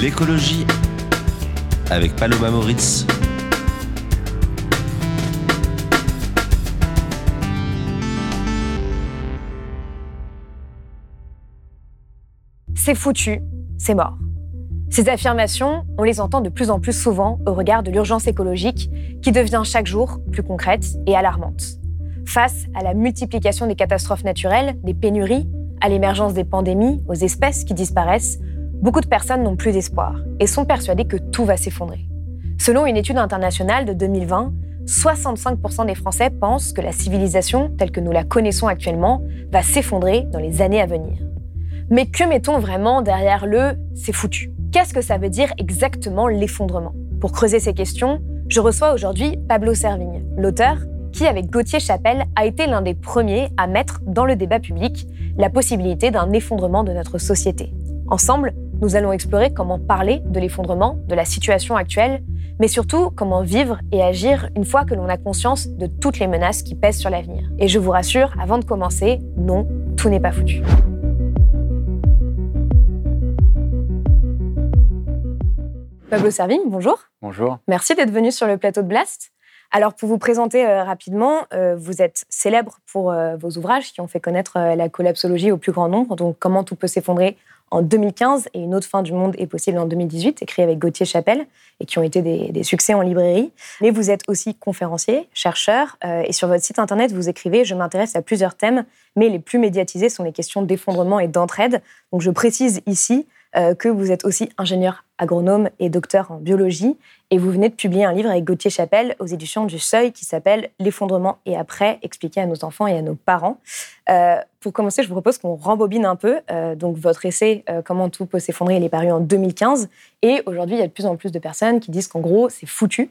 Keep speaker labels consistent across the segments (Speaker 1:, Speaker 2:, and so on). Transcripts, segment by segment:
Speaker 1: L'écologie avec Paloma Moritz.
Speaker 2: C'est foutu, c'est mort. Ces affirmations, on les entend de plus en plus souvent au regard de l'urgence écologique qui devient chaque jour plus concrète et alarmante. Face à la multiplication des catastrophes naturelles, des pénuries, à l'émergence des pandémies, aux espèces qui disparaissent, beaucoup de personnes n'ont plus d'espoir et sont persuadées que tout va s'effondrer. Selon une étude internationale de 2020, 65% des Français pensent que la civilisation, telle que nous la connaissons actuellement, va s'effondrer dans les années à venir. Mais que mettons vraiment derrière le c'est foutu Qu'est-ce que ça veut dire exactement l'effondrement? Pour creuser ces questions, je reçois aujourd'hui Pablo Servigne, l'auteur qui, avec Gauthier Chapelle, a été l'un des premiers à mettre dans le débat public la possibilité d'un effondrement de notre société. Ensemble, nous allons explorer comment parler de l'effondrement, de la situation actuelle, mais surtout comment vivre et agir une fois que l'on a conscience de toutes les menaces qui pèsent sur l'avenir. Et je vous rassure, avant de commencer, non, tout n'est pas foutu. Pablo Servigne, bonjour.
Speaker 3: Bonjour.
Speaker 2: Merci d'être venu sur le plateau de Blast. Alors, pour vous présenter euh, rapidement, euh, vous êtes célèbre pour euh, vos ouvrages qui ont fait connaître la collapsologie au plus grand nombre, donc Comment tout peut s'effondrer en 2015 et Une autre fin du monde est possible en 2018, écrit avec Gauthier Chapelle et qui ont été des, succès en librairie. Mais vous êtes aussi conférencier, chercheur et sur votre site internet, vous écrivez Je m'intéresse à plusieurs thèmes, mais les plus médiatisés sont les questions d'effondrement et d'entraide. Donc, je précise ici que vous êtes aussi ingénieur agronome et docteur en biologie. Et vous venez de publier un livre avec Gauthier Chapelle aux éditions du Seuil qui s'appelle L'effondrement et après, expliqué à nos enfants et à nos parents. Euh, pour commencer, je vous propose qu'on rembobine un peu. Euh, donc, votre essai euh, Comment tout peut s'effondrer, il est paru en 2015. Et aujourd'hui, il y a de plus en plus de personnes qui disent qu'en gros, c'est foutu.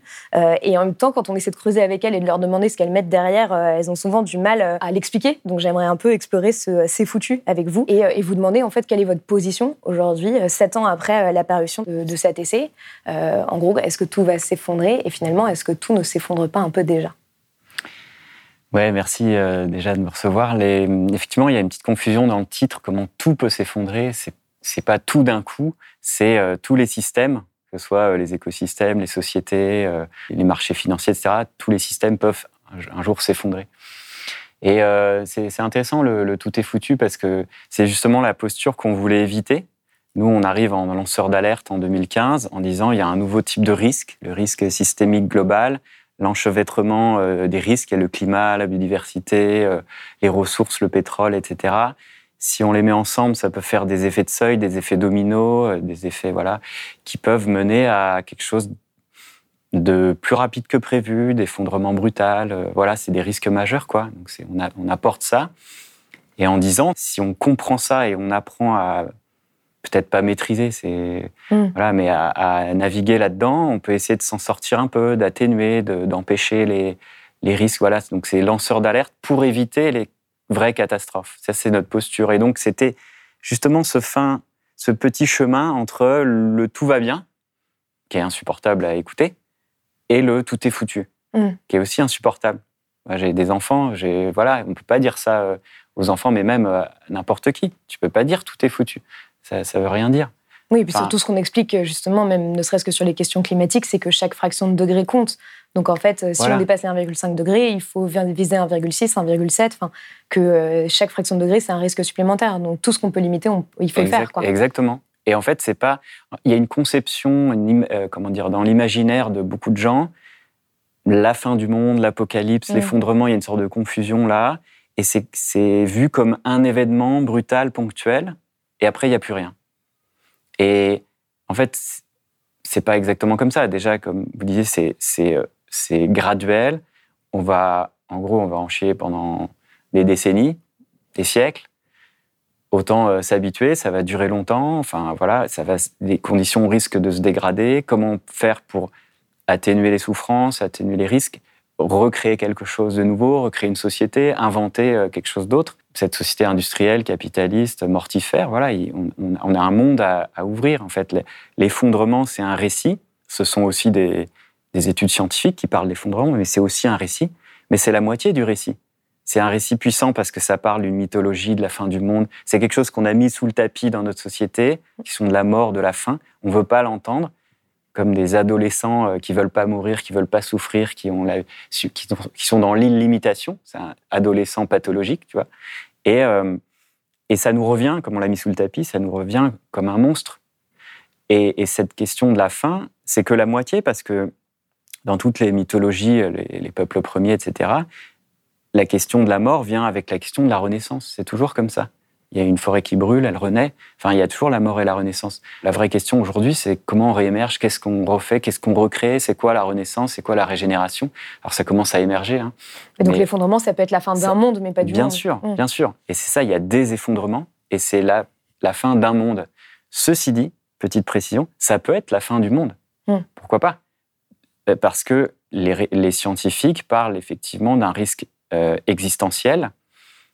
Speaker 2: et en même temps, quand on essaie de creuser avec elles et de leur demander ce qu'elles mettent derrière, elles ont souvent du mal à l'expliquer. Donc, j'aimerais un peu explorer ce c'est foutu avec vous et, vous demander en fait quelle est votre position aujourd'hui, sept ans après l'apparition de, de, cet essai. en gros, est-ce que tout va s'effondrer Et finalement, est-ce que tout ne s'effondre pas un peu déjà?
Speaker 3: Ouais, merci euh, déjà de me recevoir. Effectivement, il y a une petite confusion dans le titre. Comment tout peut s'effondrer? C'est c'est pas tout d'un coup. C'est euh, tous les systèmes, que ce soit euh, les écosystèmes, les sociétés, les marchés financiers, etc. Tous les systèmes peuvent un jour s'effondrer. Et c'est intéressant le, tout est foutu parce que c'est justement la posture qu'on voulait éviter. Nous, on arrive en lanceur d'alerte en 2015 en disant il y a un nouveau type de risque, le risque systémique global, l'enchevêtrement euh, des risques, il le climat, la biodiversité, euh, les ressources, le pétrole, etc. Si on les met ensemble, ça peut faire des effets de seuil, des effets dominos, euh, des effets voilà, qui peuvent mener à quelque chose de plus rapide que prévu, d'effondrement brutal. Voilà, c'est des risques majeurs, quoi. Donc on apporte ça. Et en disant, si on comprend ça et on apprend à peut-être pas maîtriser, c'est hmm. voilà, mais à, naviguer là-dedans, on peut essayer de s'en sortir un peu, d'atténuer, d'empêcher les, les risques. Voilà, donc c'est lanceur d'alerte pour éviter les vraies catastrophes. Ça, c'est notre posture. Et donc, c'était justement ce fin, ce petit chemin entre le tout va bien, qui est insupportable à écouter, et le tout est foutu, hmm. qui est aussi insupportable. J'ai des enfants, j'ai voilà, on peut pas dire ça euh, aux enfants, mais même euh, n'importe qui. Tu peux pas dire tout est foutu ça ne veut rien dire.
Speaker 2: Oui, et puis surtout ce qu'on explique justement, même ne serait-ce que sur les questions climatiques, c'est que chaque fraction de degré compte. Donc en fait, si on dépasse les 1,5 degrés, il faut viser 1,6, 1,7. Enfin, que euh, chaque fraction de degré, c'est un risque supplémentaire. Donc tout ce qu'on peut limiter, il faut le faire. Quoi.
Speaker 3: Exactement. Et en fait, c'est pas. Il y a une conception, euh, comment dire, dans l'imaginaire de beaucoup de gens, la fin du monde, l'apocalypse, mm. l'effondrement. Il y a une sorte de confusion là, et c'est vu comme un événement brutal, ponctuel et après, il n'y a plus rien. Et en fait, c'est pas exactement comme ça. Déjà, comme vous disiez, c'est euh, graduel. On va, en gros, on va en chier pendant des décennies, des siècles. autant s'habituer, ça va durer longtemps. Enfin voilà, ça va, les conditions risquent de se dégrader. Comment faire pour atténuer les souffrances, atténuer les risques, recréer quelque chose de nouveau, recréer une société, inventer quelque chose d'autre cette société industrielle, capitaliste, mortifère. Voilà, on, a un monde à, ouvrir. En fait, l'effondrement, c'est un récit. Ce sont aussi des, études scientifiques qui parlent d'effondrement, mais c'est aussi un récit. Mais c'est la moitié du récit. C'est un récit puissant parce que ça parle d'une mythologie de la fin du monde. C'est quelque chose qu'on a mis sous le tapis dans notre société, qui sont de la mort, de la fin. On ne veut pas l'entendre comme des adolescents euh, qui veulent pas mourir, qui veulent pas souffrir, qui, sont dans l'illimitation. C'est un adolescent pathologique, tu vois. Et, euh, et ça nous revient, comme on l'a mis sous le tapis, ça nous revient comme un monstre. Et, cette question de la fin, c'est que la moitié, parce que dans toutes les mythologies, les, les peuples premiers, etc., la question de la mort vient avec la question de la renaissance. C'est toujours comme ça il y a une forêt qui brûle, elle renaît. Enfin, il y a toujours la mort et la renaissance. La vraie question aujourd'hui, c'est comment on réémerge, qu'est-ce qu'on refait, qu'est-ce qu'on recrée, c'est quoi la renaissance, c'est quoi la régénération? Alors ça commence à émerger. Hein.
Speaker 2: donc l'effondrement, ça peut être la fin d'un monde, mais pas du
Speaker 3: bien
Speaker 2: monde.
Speaker 3: Bien sûr, mmh. bien sûr. Et c'est ça, il y a des effondrements, et c'est la, la fin d'un monde. Ceci dit, petite précision, ça peut être la fin du monde. Mmh. Pourquoi pas? Euh, Parce que les, les, scientifiques parlent effectivement d'un risque euh, existentiel,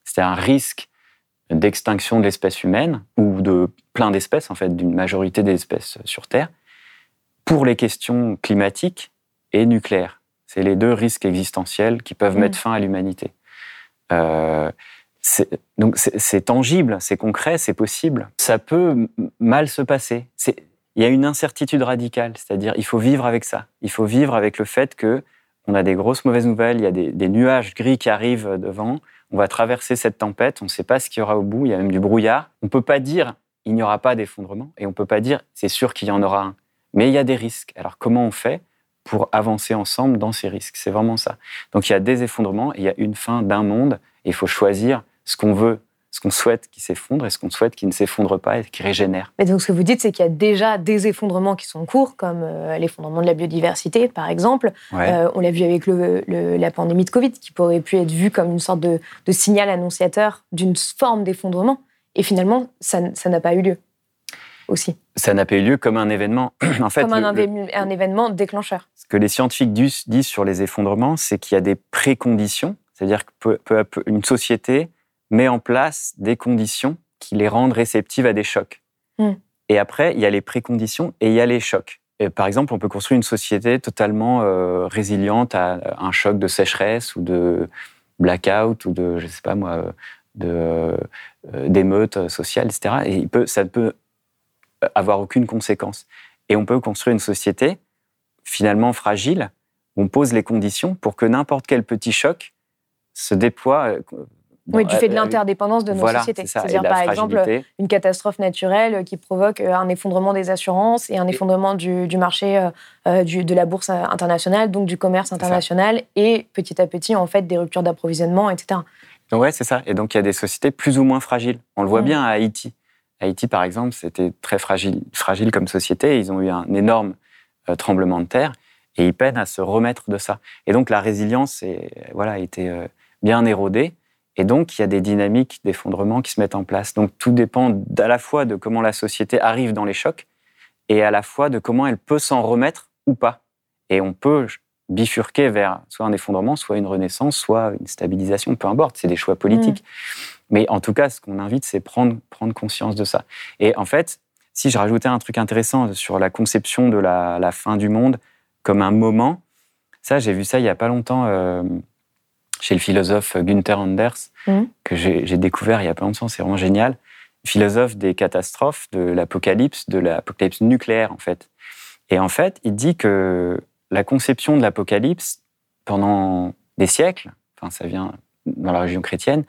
Speaker 3: c'est un risque d'extinction de l'espèce humaine, ou de plein d'espèces, en fait, d'une majorité des espèces sur Terre, pour les questions climatiques et nucléaires. C'est les deux risques existentiels qui peuvent mettre mm. fin à l'humanité. Euh, donc c'est tangible, c'est concret, c'est possible. Ça peut mal se passer. Il y a une incertitude radicale, c'est-à-dire il faut vivre avec ça. Il faut vivre avec le fait que on a des grosses mauvaises nouvelles, il y a des nuages gris qui arrivent devant, on va traverser cette tempête, on ne sait pas ce qu'il y aura au bout, il y a même du brouillard. On ne peut pas dire il n'y aura pas d'effondrement et on ne peut pas dire c'est sûr qu'il y en aura un. Mais il y a des risques. Alors comment on fait pour avancer ensemble dans ces risques? C'est vraiment ça. Donc il y a des effondrements et il y a une fin d'un monde il faut choisir ce qu'on veut ce qu'on souhaite qui s'effondre et ce qu'on souhaite qui ne s'effondre pas et qui régénère.
Speaker 2: Et donc ce que vous dites, c'est qu'il y a déjà des effondrements qui sont en cours, comme euh, l'effondrement de la biodiversité, par exemple. Euh, on l'a vu avec la pandémie de Covid, qui pourrait pu être vu comme une sorte de, signal annonciateur d'une forme d'effondrement. Et finalement, ça n'a pas eu lieu aussi.
Speaker 3: Ça n'a pas eu lieu comme un événement.
Speaker 2: en fait, comme un, événement déclencheur.
Speaker 3: Ce que les scientifiques disent sur les effondrements, c'est qu'il y a des préconditions, c'est-à-dire que peu, peu à peu, une société met en place des conditions qui les rendent réceptives à des chocs. Hmm. Et après, il y a les préconditions et il y a les chocs. Et par exemple, on peut construire une société totalement euh, résiliente à un choc de sécheresse ou de blackout ou de, je sais pas moi, de euh, d'émeutes sociales, etc. Et il peut, ça ne peut avoir aucune conséquence. Et on peut construire une société finalement fragile. Où on pose les conditions pour que n'importe quel petit choc se déploie, euh,
Speaker 2: oui, du fait de euh, l'interdépendance de nos sociétés. C'est-à-dire, par exemple, une catastrophe naturelle qui provoque euh, un effondrement des assurances et un effondrement du, marché euh, de la bourse internationale, donc du commerce international, et petit à petit, en fait, des ruptures d'approvisionnement, etc.
Speaker 3: Oui, c'est ça. Et donc, il y a des sociétés plus ou moins fragiles. On le voit mm. bien à Haïti. Haïti, par exemple, c'était très fragile, fragile comme société. Ils ont eu un énorme tremblement de terre et ils peinent à se remettre de ça. Et donc, la résilience est, voilà, a été bien érodée. Et donc, il y a des dynamiques d'effondrement qui se mettent en place. Donc, tout dépend à la fois de comment la société arrive dans les chocs et à la fois de comment elle peut s'en remettre ou pas. Et on peut bifurquer vers soit un effondrement, soit une renaissance, soit une stabilisation, peu importe, c'est des choix politiques. Mm. Mais en tout cas, ce qu'on invite, c'est prendre, prendre conscience de ça. Et en fait, si je rajoutais un truc intéressant sur la conception de la, fin du monde comme un moment, ça, j'ai vu ça il n'y a pas longtemps. Euh, chez le philosophe Günther Anders, mmh. que j'ai découvert il y a pas longtemps, c'est vraiment génial. Philosophe des catastrophes, de l'apocalypse, de l'apocalypse nucléaire en fait. Et en fait, il dit que la conception de l'apocalypse, pendant des siècles, enfin ça vient dans la région chrétienne,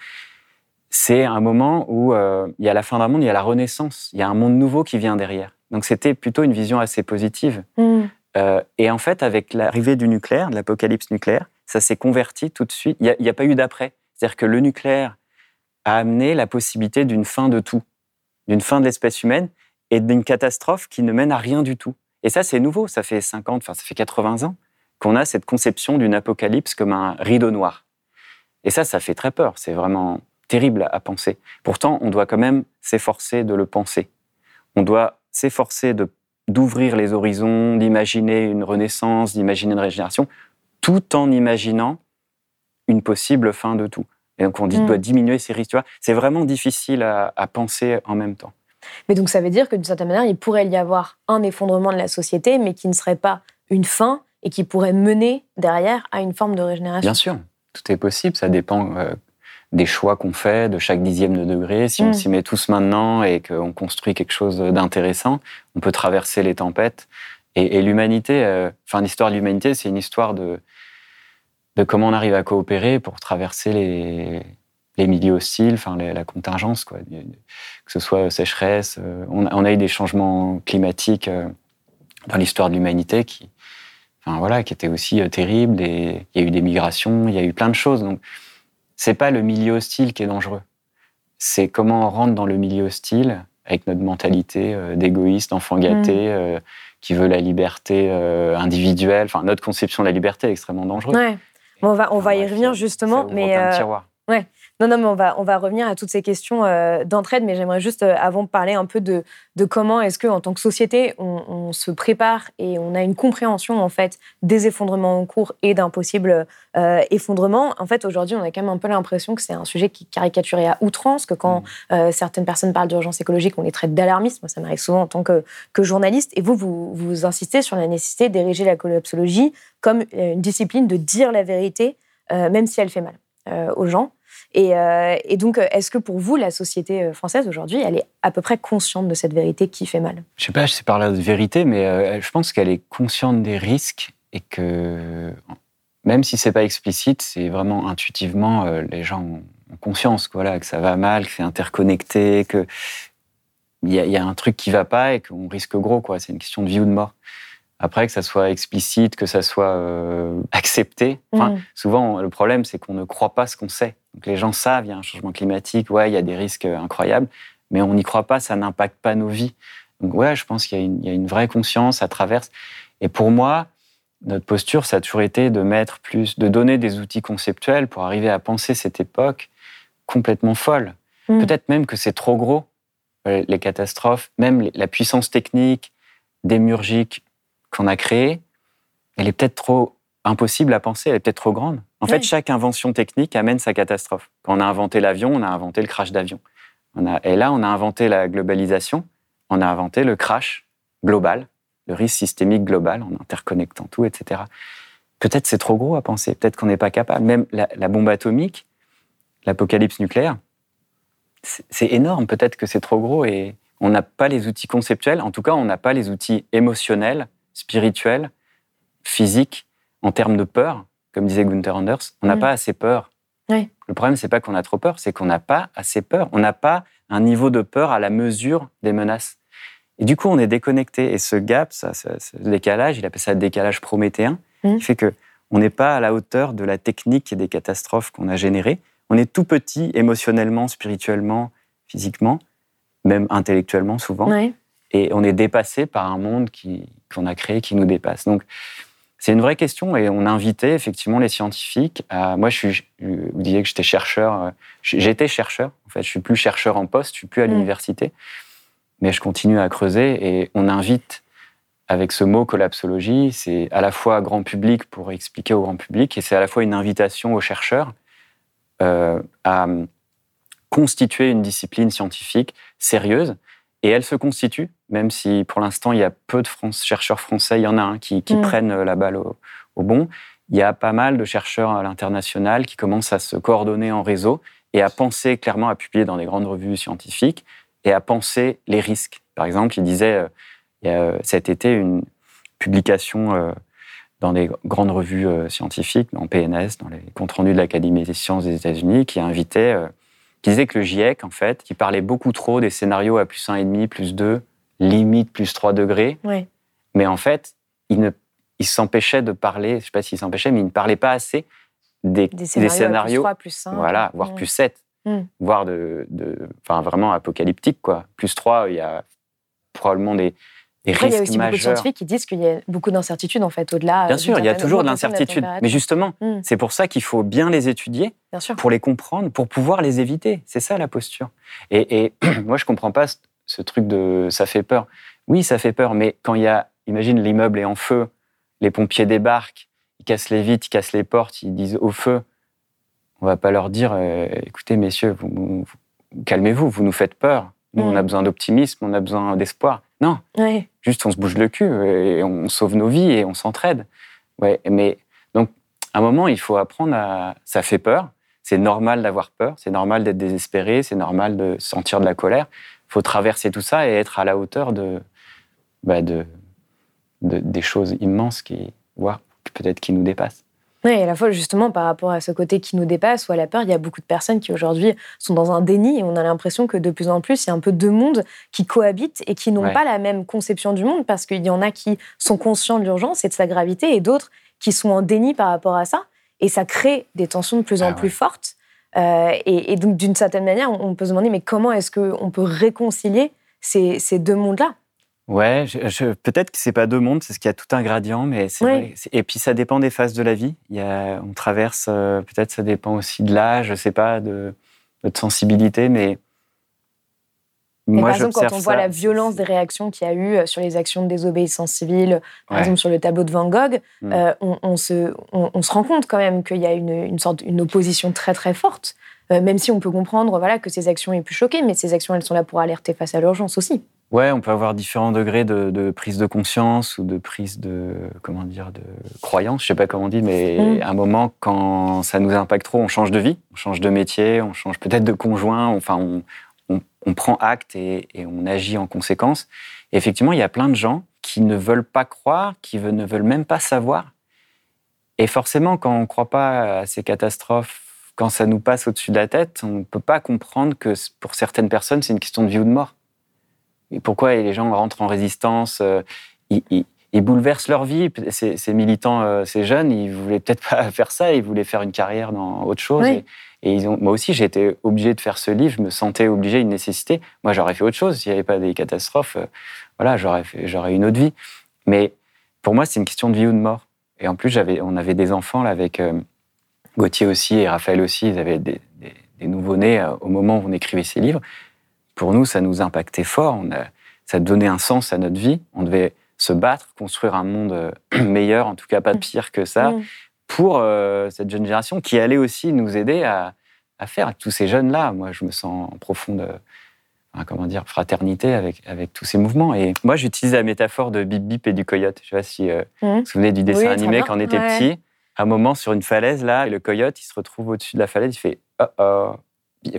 Speaker 3: c'est un moment où euh, il y a la fin d'un monde, il y a la renaissance, il y a un monde nouveau qui vient derrière. Donc c'était plutôt une vision assez positive. Mmh. Euh, et en fait, avec l'arrivée du nucléaire, de l'apocalypse nucléaire, ça s'est converti tout de suite. Il n'y a, pas eu d'après. C'est-à-dire que le nucléaire a amené la possibilité d'une fin de tout, d'une fin de l'espèce humaine et d'une catastrophe qui ne mène à rien du tout. Et ça, c'est nouveau. Ça fait 50, enfin, ça fait 80 ans qu'on a cette conception d'une apocalypse comme un rideau noir. Et ça, ça fait très peur. C'est vraiment terrible à penser. Pourtant, on doit quand même s'efforcer de le penser. On doit s'efforcer d'ouvrir les horizons, d'imaginer une renaissance, d'imaginer une régénération, tout en imaginant une possible fin de tout. Et donc on dit mm. doit diminuer ces risques. C'est vraiment difficile à, penser en même temps.
Speaker 2: Mais donc ça veut dire que d'une certaine manière, il pourrait y avoir un effondrement de la société, mais qui ne serait pas une fin et qui pourrait mener derrière à une forme de régénération.
Speaker 3: Bien sûr, tout est possible. Ça dépend euh, des choix qu'on fait, de chaque dixième de degré. Si on mm. s'y met tous maintenant et qu'on construit quelque chose d'intéressant, on peut traverser les tempêtes. Et, l'humanité, euh, enfin l'histoire de l'humanité, c'est une histoire de, de comment on arrive à coopérer pour traverser les, les milieux hostiles, enfin la contingence, quoi. que ce soit sécheresse. Euh, on, on, a eu des changements climatiques dans l'histoire de l'humanité qui, enfin voilà, qui étaient aussi terribles. Et il y a eu des migrations, il y a eu plein de choses. Donc c'est pas le milieu hostile qui est dangereux. C'est comment on rentre dans le milieu hostile avec notre mentalité euh, d'égoïste, d'enfant gâté, mm. Euh, qui veut la liberté euh, individuelle. Enfin, notre conception de la liberté est extrêmement dangereuse.
Speaker 2: Ouais. on va, on va y revenir justement, mais ouais. Non, non, mais on va, on va revenir à toutes ces questions euh, d'entraide, mais j'aimerais juste, euh, avant de parler un peu de, de comment est-ce qu'en tant que société, on, se prépare et on a une compréhension, en fait, des effondrements en cours et d'un possible euh, effondrement. En fait, aujourd'hui, on a quand même un peu l'impression que c'est un sujet qui est caricaturé à outrance, que quand mmh. certaines personnes parlent d'urgence écologique, on les traite d'alarmisme. Ça m'arrive souvent en tant que, que journaliste. Et vous, vous, vous insistez sur la nécessité d'ériger la collapsologie comme une discipline de dire la vérité, même si elle fait mal aux gens. Euh, et, donc, est-ce que pour vous, la société euh, française aujourd'hui, elle est à peu près consciente de cette vérité qui fait mal?
Speaker 3: Je sais pas, je sais parler de vérité, mais euh, je pense qu'elle est consciente des risques et que même si c'est pas explicite, c'est vraiment intuitivement les gens ont conscience, voilà, que ça va mal, que c'est interconnecté, que il y, a un truc qui va pas et qu'on risque gros, quoi. C'est une question de vie ou de mort. Après, que ça soit explicite, que ça soit accepté. Enfin, mm. Souvent, le problème, c'est qu'on ne croit pas ce qu'on sait. Donc les gens savent, il y a un changement climatique, ouais, il y a des risques incroyables, mais on n'y croit pas, ça n'impacte pas nos vies. Donc ouais, je pense qu'il y, a une vraie conscience, ça traverse. Et pour moi, notre posture, ça a toujours été de mettre plus, de donner des outils conceptuels pour arriver à penser cette époque complètement folle. Mm. Peut-être même que c'est trop gros, euh, les catastrophes, même la puissance technique, démurgique qu'on a créée, elle est peut-être trop impossible à penser, elle est peut-être trop grande. En fait, chaque invention technique amène sa catastrophe. Quand on a inventé l'avion, on a inventé le crash d'avion. Et là, on a inventé la globalisation, on a inventé le crash global, le risque systémique global en interconnectant tout, etc. Peut-être c'est trop gros à penser, peut-être qu'on n'est pas capable. Même la, la bombe atomique, l'apocalypse nucléaire, c'est énorme. Peut-être que c'est trop gros et on n'a pas les outils conceptuels. En tout cas, on n'a pas les outils émotionnels, spirituels, physiques en termes de peur, comme disait Gunther Anders, on n'a mm. pas assez peur. Le problème, c'est pas qu'on a trop peur, c'est qu'on n'a pas assez peur. On n'a pas un niveau de peur à la mesure des menaces. Et du coup, on est déconnecté. Et ce gap, ça, ce, décalage, il appelle ça le décalage prométhéen, mm. qui fait que on n'est pas à la hauteur de la technique et des catastrophes qu'on a générées. On est tout petit émotionnellement, spirituellement, physiquement, même intellectuellement souvent. Et on est dépassé par un monde qu'on a créé qui nous dépasse. Donc, c'est une vraie question et on a invité effectivement les scientifiques. moi, je suis, vous disiez que j'étais chercheur. Euh, j'étais chercheur. En fait, je suis plus chercheur en poste. Je suis plus à mm. l'université, mais je continue à creuser et on invite avec ce mot collapsologie. C'est à la fois grand public pour expliquer au grand public et c'est à la fois une invitation aux chercheurs euh, à constituer une discipline scientifique sérieuse et elle se constitue, même si pour l'instant il y a peu de chercheurs français, il y en a un qui, mm. prennent euh, la balle au, bon. Il y a pas mal de chercheurs à l'international qui commencent à se coordonner en réseau et à penser clairement, à publier dans des grandes revues scientifiques et à penser les risques. Par exemple, il disait euh, il y a euh, cet été une publication dans des grandes revues scientifiques, dans PNS, dans les comptes rendus de l'Académie des sciences des États-Unis, qui invitait qui disait que le GIEC, en fait, qui parlait beaucoup trop des scénarios à plus 1,5, plus 2, limite plus 3 degrés. Mais en fait, il, ne, il s'empêchait de parler, je ne sais pas s'il s'empêchait, mais il ne parlait pas assez des,
Speaker 2: des scénarios, plus 3, plus 5.
Speaker 3: Voilà, voire mm. plus 7. Mm. Voire de, de, vraiment apocalyptique, quoi. Plus 3, il y a probablement des, des
Speaker 2: Après, il y a aussi beaucoup de scientifiques qui disent qu'il y a beaucoup d'incertitudes en fait au-delà.
Speaker 3: Bien
Speaker 2: euh,
Speaker 3: sûr,
Speaker 2: d'une
Speaker 3: il y a toujours de l'incertitude. Mais justement,
Speaker 2: Mm.
Speaker 3: c'est pour ça qu'il faut bien les étudier
Speaker 2: Bien sûr.
Speaker 3: pour les comprendre, pour pouvoir les éviter. C'est ça la posture. Et, et moi, je comprends pas ce, ce truc de ça fait peur. Oui, ça fait peur, mais quand il y a, imagine, l'immeuble est en feu, les pompiers débarquent, ils cassent les vitres, ils cassent les portes, ils disent au feu. On va pas leur dire, euh, écoutez, messieurs, vous, vous- vous- calmez-vous, vous nous faites peur. Nous, on a besoin d'optimisme, on a besoin d'espoir. Non,
Speaker 2: Ouais.
Speaker 3: Juste, on se bouge le cul et on sauve nos vies et on s'entraide. Ouais, mais donc, à un moment, il faut apprendre à. Ça fait peur. C'est normal d'avoir peur. C'est normal d'être désespéré. C'est normal de sentir de la colère. Il faut traverser tout ça et être à la hauteur de, bah, de, de- des choses immenses qui, voire peut-être qui nous dépassent.
Speaker 2: Oui, et à la fois justement par rapport à ce côté qui nous dépasse ou à la peur, il y a beaucoup de personnes qui aujourd'hui sont dans un déni et on a l'impression que de plus en plus, il y a un peu deux mondes qui cohabitent et qui n'ont
Speaker 3: Ouais.
Speaker 2: pas la même conception du monde parce qu'il y en a qui sont conscients de l'urgence et de sa gravité et d'autres qui sont en déni par rapport à ça. Et ça crée des tensions de plus en
Speaker 3: Ah
Speaker 2: plus fortes. Euh, et, et donc, d'une certaine manière, on on peut se demander, mais comment est-ce qu'on peut réconcilier ces, ces deux mondes-là?
Speaker 3: Ouais, je- je- peut-être que c'est pas deux mondes, c'est ce qu'il y a tout un gradient, mais c'est vrai. Et puis ça dépend des phases de la vie. Il y a, on traverse, euh, peut-être ça dépend aussi de l'âge, je sais pas, de notre sensibilité, mais
Speaker 2: Mais
Speaker 3: moi
Speaker 2: par exemple, quand on voit la violence des réactions qu'il y a eu euh, sur les actions de désobéissance civile, par
Speaker 3: Ouais.
Speaker 2: exemple sur le tableau de Van Gogh,
Speaker 3: Mm.
Speaker 2: euh, on, on se, on, on se rend compte quand même qu'il y a une, une sorte une opposition très très forte, Euh, même si on peut comprendre voilà, que ces actions aient pu choquer, mais ces actions elles sont là pour alerter face à l'urgence aussi.
Speaker 3: Ouais, on peut avoir différents degrés de, de prise de conscience ou de prise de comment dire de croyance, je sais pas comment on dit, mais
Speaker 2: Mm.
Speaker 3: à un moment quand ça nous impacte trop, on change de vie, on change de métier, on change peut-être de conjoint, enfin on, on- on prend acte et, et on agit en conséquence. Et effectivement, il y a plein de gens qui ne veulent pas croire, qui ne veulent même pas savoir. Et forcément, quand on ne croit pas à ces catastrophes, quand ça nous passe au-dessus de la tête, on ne peut pas comprendre que pour certaines personnes, c'est une question de vie ou de mort. Pourquoi les gens rentrent en résistance euh, ils, ils- ils bouleversent leur vie. Ces, ces militants, euh, ces jeunes, ils voulaient peut-être pas faire ça, ils voulaient faire une carrière dans autre chose.
Speaker 2: Oui.
Speaker 3: Et, et ils ont, moi aussi, j'ai été obligé de faire ce livre, je me sentais obligé, une nécessité. Moi, j'aurais fait autre chose s'il n'y avait pas des catastrophes. euh, voilà, j'aurais j'aurais une autre vie. Mais pour moi, c'est une question de vie ou de mort. Et en plus, j'avais, on avait des enfants là, avec euh, Gauthier aussi et Raphaël aussi. Ils avaient des, des- des nouveau-nés euh, au moment où on écrivait ces livres. Pour nous, ça nous impactait fort. On a, ça donnait un sens à notre vie. On devait se battre, construire un monde euh, meilleur, en tout cas pas
Speaker 2: Mm.
Speaker 3: pire que ça,
Speaker 2: Mm.
Speaker 3: pour euh, cette jeune génération qui allait aussi nous aider à, à faire. Tous ces jeunes-là, moi, je me sens en profonde euh, comment dire, fraternité avec, avec tous ces mouvements. Et moi, j'utilise la métaphore de Bip Bip et du coyote. Je sais pas si euh,
Speaker 2: Mhm.
Speaker 3: vous vous souvenez du dessin
Speaker 2: Oui,
Speaker 3: animé quand on était
Speaker 2: Ouais.
Speaker 3: petit. À un moment, sur une falaise, là, et le coyote, il se retrouve au-dessus de la falaise, il fait oh oh,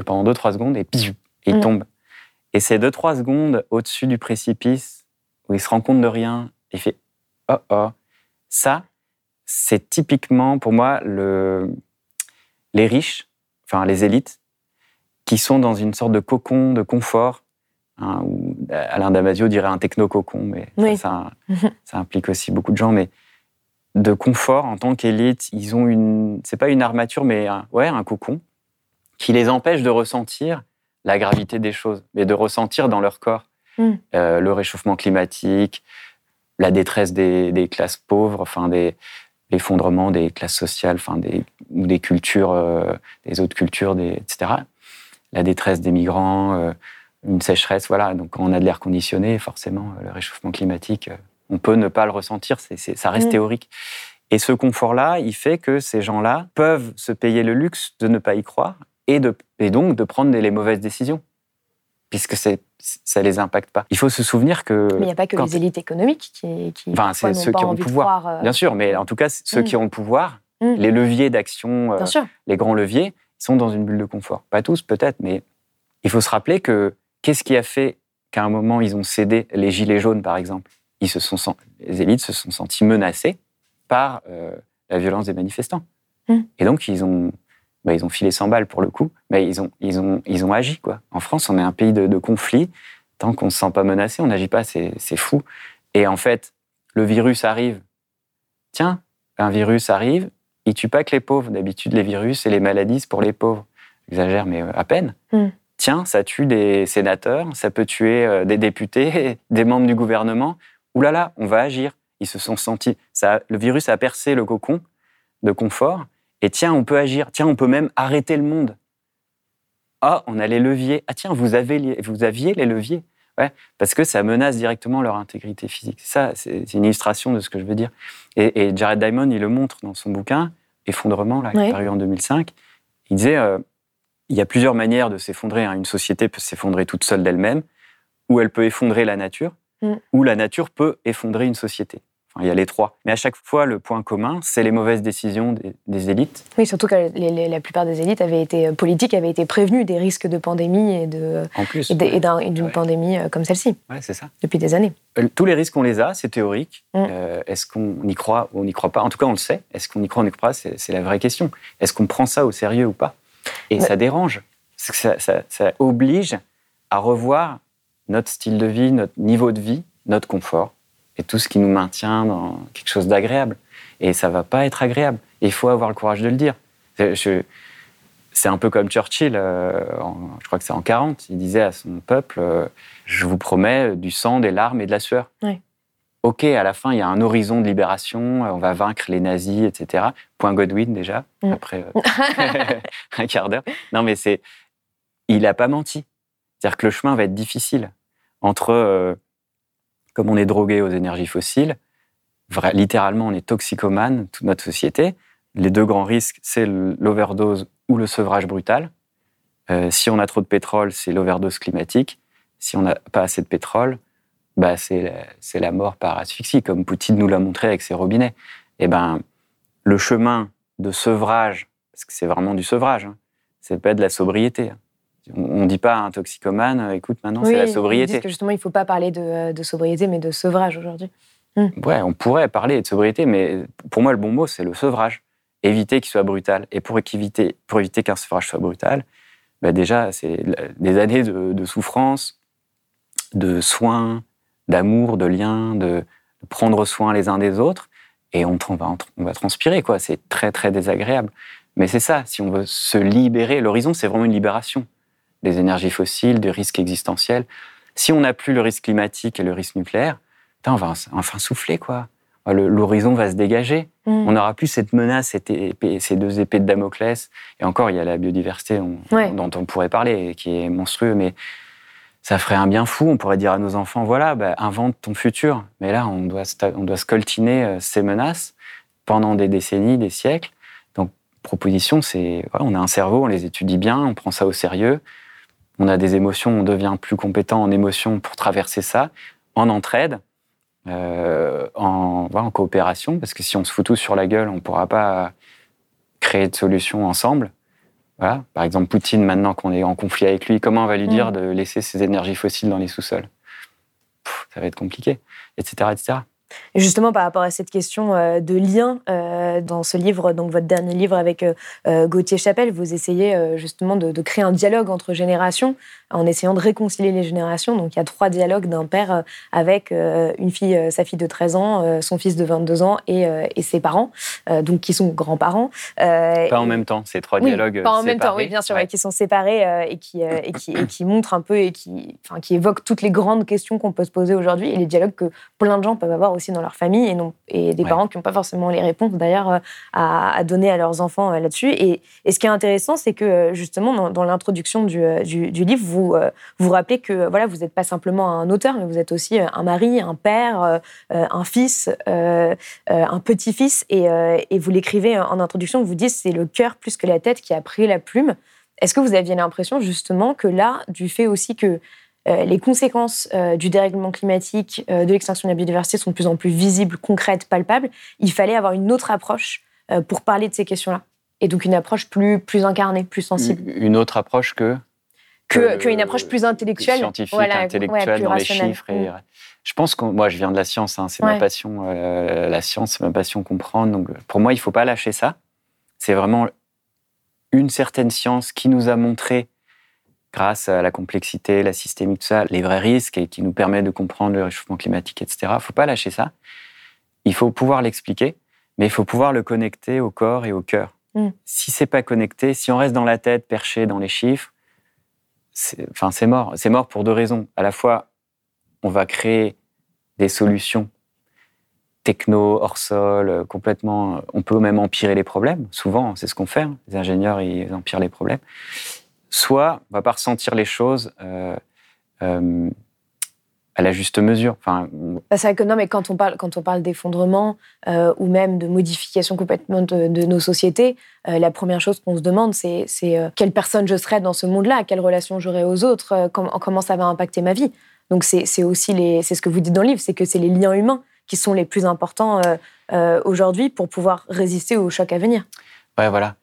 Speaker 3: pendant deux, trois secondes, et, puis, et il tombe. Et ces deux, trois secondes au-dessus du précipice, où il se rend compte de rien, il fait oh oh. Ça, c'est typiquement pour moi le, les riches, enfin les élites, qui sont dans une sorte de cocon de confort. hein, où Alain Damasio dirait un techno-cocon, mais ça,
Speaker 2: Oui.
Speaker 3: ça, ça implique aussi beaucoup de gens. Mais de confort en tant qu'élite, ils ont une, c'est pas une armature, mais un, ouais, un cocon qui les empêche de ressentir la gravité des choses, mais de ressentir dans leur corps
Speaker 2: Mm.
Speaker 3: euh, le réchauffement climatique, la détresse des, des classes pauvres, enfin des l'effondrement des classes sociales, enfin des ou des cultures, euh, des autres cultures, des, etc. La détresse des migrants, euh, une sécheresse, voilà. Donc quand on a de l'air conditionné, forcément, le réchauffement climatique, on peut ne pas le ressentir, ça reste
Speaker 2: Mm.
Speaker 3: théorique. Et ce confort-là, il fait que ces gens-là peuvent se payer le luxe de ne pas y croire et, de, et donc de prendre les mauvaises décisions, puisque c'est, ça les impacte pas. Il faut se souvenir que...
Speaker 2: Mais il n'y a pas que les élites économiques qui, qui
Speaker 3: Enfin, c'est ceux qui ont le pouvoir.
Speaker 2: croire, euh,
Speaker 3: Bien sûr, mais en tout cas, ceux
Speaker 2: Mm.
Speaker 3: qui ont le pouvoir,
Speaker 2: Mm.
Speaker 3: les leviers d'action, euh, les grands leviers, sont dans une bulle de confort. Pas tous, peut-être, mais il faut se rappeler que qu'est-ce qui a fait qu'à un moment, ils ont cédé, les gilets jaunes, par exemple? Ils se sont, Les élites se sont sentis menacés par euh, la violence des manifestants.
Speaker 2: Mm.
Speaker 3: Et donc, ils ont, bah, ils ont filé 100 balles pour le coup, mais ils ont, ils ont, ils ont agi. Quoi. En France, on est un pays de, de conflit. Tant qu'on ne se sent pas menacé, on n'agit pas, c'est fou. Et en fait, le virus arrive. Tiens, un virus arrive, il tue pas que les pauvres. D'habitude, les virus et les maladies, c'est pour les pauvres. J'exagère, mais euh, à peine.
Speaker 2: Mm.
Speaker 3: Tiens, ça tue des sénateurs, ça peut tuer euh, des députés, des membres du gouvernement. oulala, là là, on va agir. Ils se sont sentis, ça, le virus a percé le cocon de confort, et tiens, on peut agir, tiens, on peut même arrêter le monde. Ah, on a les leviers. Ah tiens, vous, avez, vous aviez les leviers. Ouais, parce que ça menace directement leur intégrité physique. Ça, c'est une illustration de ce que je veux dire. Et, Jared Diamond, il le montre dans son bouquin, Effondrement, là, qui est paru en 2005. Il disait, euh, il y a plusieurs manières de s'effondrer. Hein. Une société peut s'effondrer toute seule d'elle-même, ou elle peut effondrer la nature, mm. ou la nature peut effondrer une société il y a les trois. Mais à chaque fois, le point commun, c'est les mauvaises décisions des, élites.
Speaker 2: Oui, surtout que la plupart des élites avaient été euh, politiques, avaient été prévenues des risques de pandémie et d'une pandémie euh, comme celle-ci.
Speaker 3: Ouais, c'est ça.
Speaker 2: Depuis des années.
Speaker 3: Euh, tous les risques, on les a, c'est théorique. Mm. Est-ce qu'on y croit ou on n'y croit pas? En tout cas, on le sait. Est-ce qu'on y croit ou on n'y croit pas? C'est la vraie question. Est-ce qu'on prend ça au sérieux ou pas? Et ça dérange. Ça, ça, ça oblige à revoir notre style de vie, notre niveau de vie, notre confort et tout ce qui nous maintient dans quelque chose d'agréable. Et ça va pas être agréable. il faut avoir le courage de le dire. C'est un peu comme Churchill, euh, je crois que c'est en 40, il disait à son peuple euh, Je vous promets du sang, des larmes et de la sueur. Ok, à la fin, il y a un horizon de libération, on va vaincre les nazis, etc. Point Godwin déjà, mm. après euh, un quart d'heure. Non, mais c'est. Il n'a pas menti. C'est-à-dire que le chemin va être difficile entre comme on est drogué aux énergies fossiles, littéralement, on est toxicomane, toute notre société. Les deux grands risques, c'est l'overdose ou le sevrage brutal. Euh, si on a trop de pétrole, c'est l'overdose climatique. Si on n'a pas assez de pétrole, bah c'est la mort par asphyxie, comme Poutine nous l'a montré avec ses robinets. Et eh ben, le chemin de sevrage, parce que c'est vraiment du sevrage, hein, c'est pas de la sobriété. Hein. On ne dit pas à un toxicomane, euh, écoute, maintenant c'est la sobriété.
Speaker 2: Ils que justement, il ne faut pas parler de, sobriété, mais de sevrage aujourd'hui. Hmm.
Speaker 3: Ouais, on pourrait parler de sobriété, mais pour moi, le bon mot, c'est le sevrage. Éviter qu'il soit brutal. Et pour éviter, pour éviter qu'un sevrage soit brutal, bah déjà, c'est des années de, souffrance, de soins, d'amour, de liens, de, prendre soin les uns des autres. Et on, va, on va transpirer, quoi. C'est très, très désagréable. Mais c'est ça, si on veut se libérer, l'horizon, c'est vraiment une libération des énergies fossiles, des risques existentiels. Si on n'a plus le risque climatique et le risque nucléaire, on va enfin souffler, quoi. L'horizon va se dégager. Mm. On n'aura plus cette menace, ces deux épées de Damoclès. Et encore, il y a la biodiversité dont on pourrait parler, qui est monstrueux, mais ça ferait un bien fou. On pourrait dire à nos enfants, voilà, bah, invente ton futur. Mais là, on doit, on doit scoltiner euh, ces menaces pendant des décennies, des siècles. Donc, proposition, c'est, on a un cerveau, on les étudie bien, on prend ça au sérieux on a des émotions, on devient plus compétent en émotions pour traverser ça, en entraide, euh, en, en, coopération, parce que si on se fout tous sur la gueule, on ne pourra pas créer de solutions ensemble. Voilà. Par exemple, Poutine, maintenant qu'on est en conflit avec lui, comment on va lui dire mm. de laisser ses énergies fossiles dans les sous-sols? Ça va être compliqué, etc., etc.
Speaker 2: Justement, par rapport à cette question euh, de lien, euh, dans ce livre, donc votre dernier livre avec euh, Gauthier Chapelle, vous essayez justement de, créer un dialogue entre générations en essayant de réconcilier les générations. Donc il y a trois dialogues d'un père avec une fille, sa fille de 13 ans, son fils de 22 ans et, ses parents, donc qui sont grands-parents.
Speaker 3: pas en même temps, ces trois dialogues.
Speaker 2: Pas en même temps, oui, bien sûr, qui sont séparés et, qui, et, qui, et qui montrent un peu et qui, enfin, qui évoquent toutes les grandes questions qu'on peut se poser aujourd'hui et les dialogues que plein de gens peuvent avoir aussi dans leur famille et, non, et des parents qui n'ont pas forcément les réponses d'ailleurs euh, à, donner à leurs enfants euh, là-dessus. Et, ce qui est intéressant, c'est que euh, justement dans, l'introduction du, du, livre, vous vous rappelez que voilà, vous n'êtes pas simplement un auteur, mais vous êtes aussi un mari, un père, un fils, un petit-fils. Et, et vous l'écrivez en introduction, vous dites c'est le cœur plus que la tête qui a pris la plume. Est-ce que vous aviez l'impression justement que là, du fait aussi que euh, les conséquences euh, du dérèglement climatique, euh, de l'extinction de la biodiversité sont de plus en plus visibles, concrètes, palpables. Il fallait avoir une autre approche pour parler de ces questions-là? Et donc une approche plus, plus incarnée, plus sensible.
Speaker 3: Une autre approche que
Speaker 2: qu'une approche plus intellectuelle,
Speaker 3: scientifique, intellectuelle dans les chiffres. Et, mm. Je pense que moi, je viens de la science, hein, c'est ma passion. la science, c'est ma passion comprendre. Donc, pour moi, il faut pas lâcher ça. C'est vraiment une certaine science qui nous a montré grâce à la complexité, la systémique, tout ça, les vrais risques et qui nous permet de comprendre le réchauffement climatique, etc. Il ne faut pas lâcher ça. Il faut pouvoir l'expliquer, mais il faut pouvoir le connecter au corps et au cœur. Mm. Si c'est pas connecté, si on reste dans la tête, perché dans les chiffres, enfin, c'est mort. C'est mort pour deux raisons. À la fois, on va créer des solutions techno, hors sol, complètement. On peut même empirer les problèmes. Souvent, c'est ce qu'on fait. Hein. Les ingénieurs, ils empirent les problèmes. Soit on va pas ressentir les choses à la juste mesure. Enfin,
Speaker 2: bah, c'est vrai que non, mais quand on parle, quand on parle d'effondrement euh, ou même de modification complètement de, nos sociétés, euh, la première chose qu'on se demande, c'est, euh, quelle personne je serais dans ce monde-là, quelle relation j'aurais aux autres, comment ça va impacter ma vie? Donc c'est, aussi les, c'est ce que vous dites dans le livre, c'est que c'est les liens humains qui sont les plus importants aujourd'hui pour pouvoir résister aux chocs à venir.
Speaker 3: Ouais, voilà.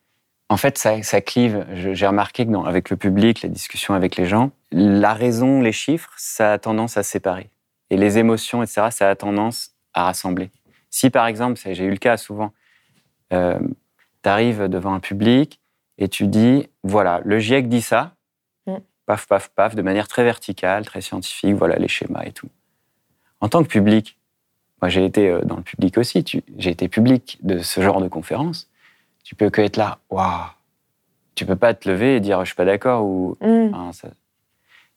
Speaker 3: En fait, ça, ça clive. J'ai remarqué que dans, avec le public, les discussions avec les gens, la raison, les chiffres, ça a tendance à séparer. Et les émotions, etc., ça a tendance à rassembler. Si par exemple, j'ai eu le cas souvent, euh, tu arrives devant un public et tu dis, voilà, le GIEC dit ça, mm. paf, paf, paf, de manière très verticale, très scientifique, voilà les schémas et tout. En tant que public, moi j'ai été euh, dans le public aussi, j'ai été public de ce genre de conférence, tu peux que être là, waouh, tu peux pas te lever et dire je suis pas d'accord ou mm.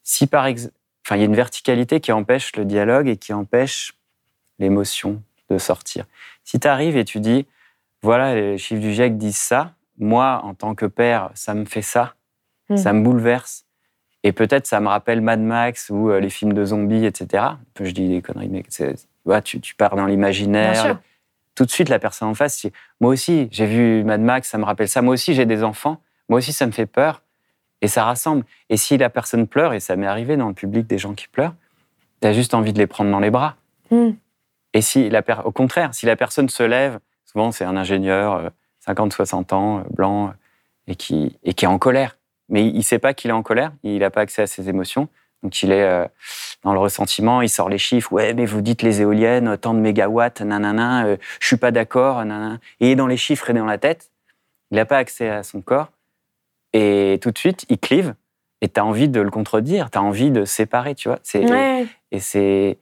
Speaker 3: Si par exemple, enfin, il y a une verticalité qui empêche le dialogue et qui empêche l'émotion de sortir. Si tu arrives et tu dis, voilà, les chiffres du GIEC disent ça, moi, en tant que père, ça me fait ça, hmm. ça me bouleverse. Et peut-être ça me rappelle Mad Max ou euh, les films de zombies, etc. Je dis des conneries, mais tu, tu pars dans l'imaginaire. Tout de suite, la personne en face, dit, moi aussi, j'ai vu Mad Max, ça me rappelle ça. Moi aussi, j'ai des enfants. Moi aussi, ça me fait peur et ça rassemble. Et si la personne pleure, et ça m'est arrivé dans le public des gens qui pleurent, tu as juste envie de les prendre dans les bras. Hmm. Et si la au contraire, si la personne se lève, souvent c'est un ingénieur, 50, euh, 60 ans, euh, blanc, et qui, et qui est en colère. Mais il ne sait pas qu'il est en colère, il n'a pas accès à ses émotions. Donc il est euh, dans le ressentiment, il sort les chiffres. Ouais, mais vous dites les éoliennes, tant de mégawatts, nanana, euh, je suis pas d'accord, nanana. Et il est dans les chiffres et dans la tête. Il n'a pas accès à son corps. Et tout de suite, il clive et tu as envie de le contredire, tu as envie de séparer, tu vois. Et c'est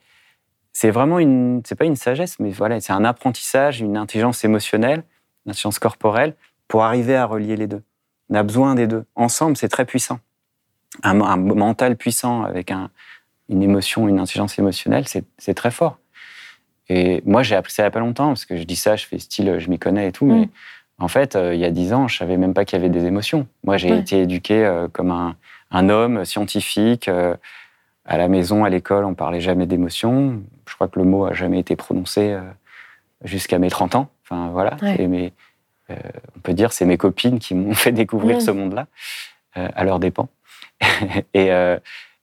Speaker 3: c'est vraiment une c'est pas une sagesse mais voilà, c'est un apprentissage, une intelligence émotionnelle, une intelligence corporelle pour arriver à relier les deux. On a besoin des deux. Ensemble, c'est très puissant. Un, mental puissant avec un, une émotion, une intelligence émotionnelle, c'est très fort. Et moi, j'ai appris ça il n'y a pas longtemps, parce que je dis ça, je fais style, je m'y connais et tout, mais mm. En fait, euh, il y a dix ans, je savais même pas qu'il y avait des émotions. Moi, j'ai été éduqué euh, comme un, homme scientifique. Euh, à la maison, à l'école, on parlait jamais d'émotions. Je crois que le mot a jamais été prononcé jusqu'à mes 30 ans. Enfin, voilà. on peut dire c'est mes copines qui m'ont fait découvrir ce monde-là, à leur dépens. et,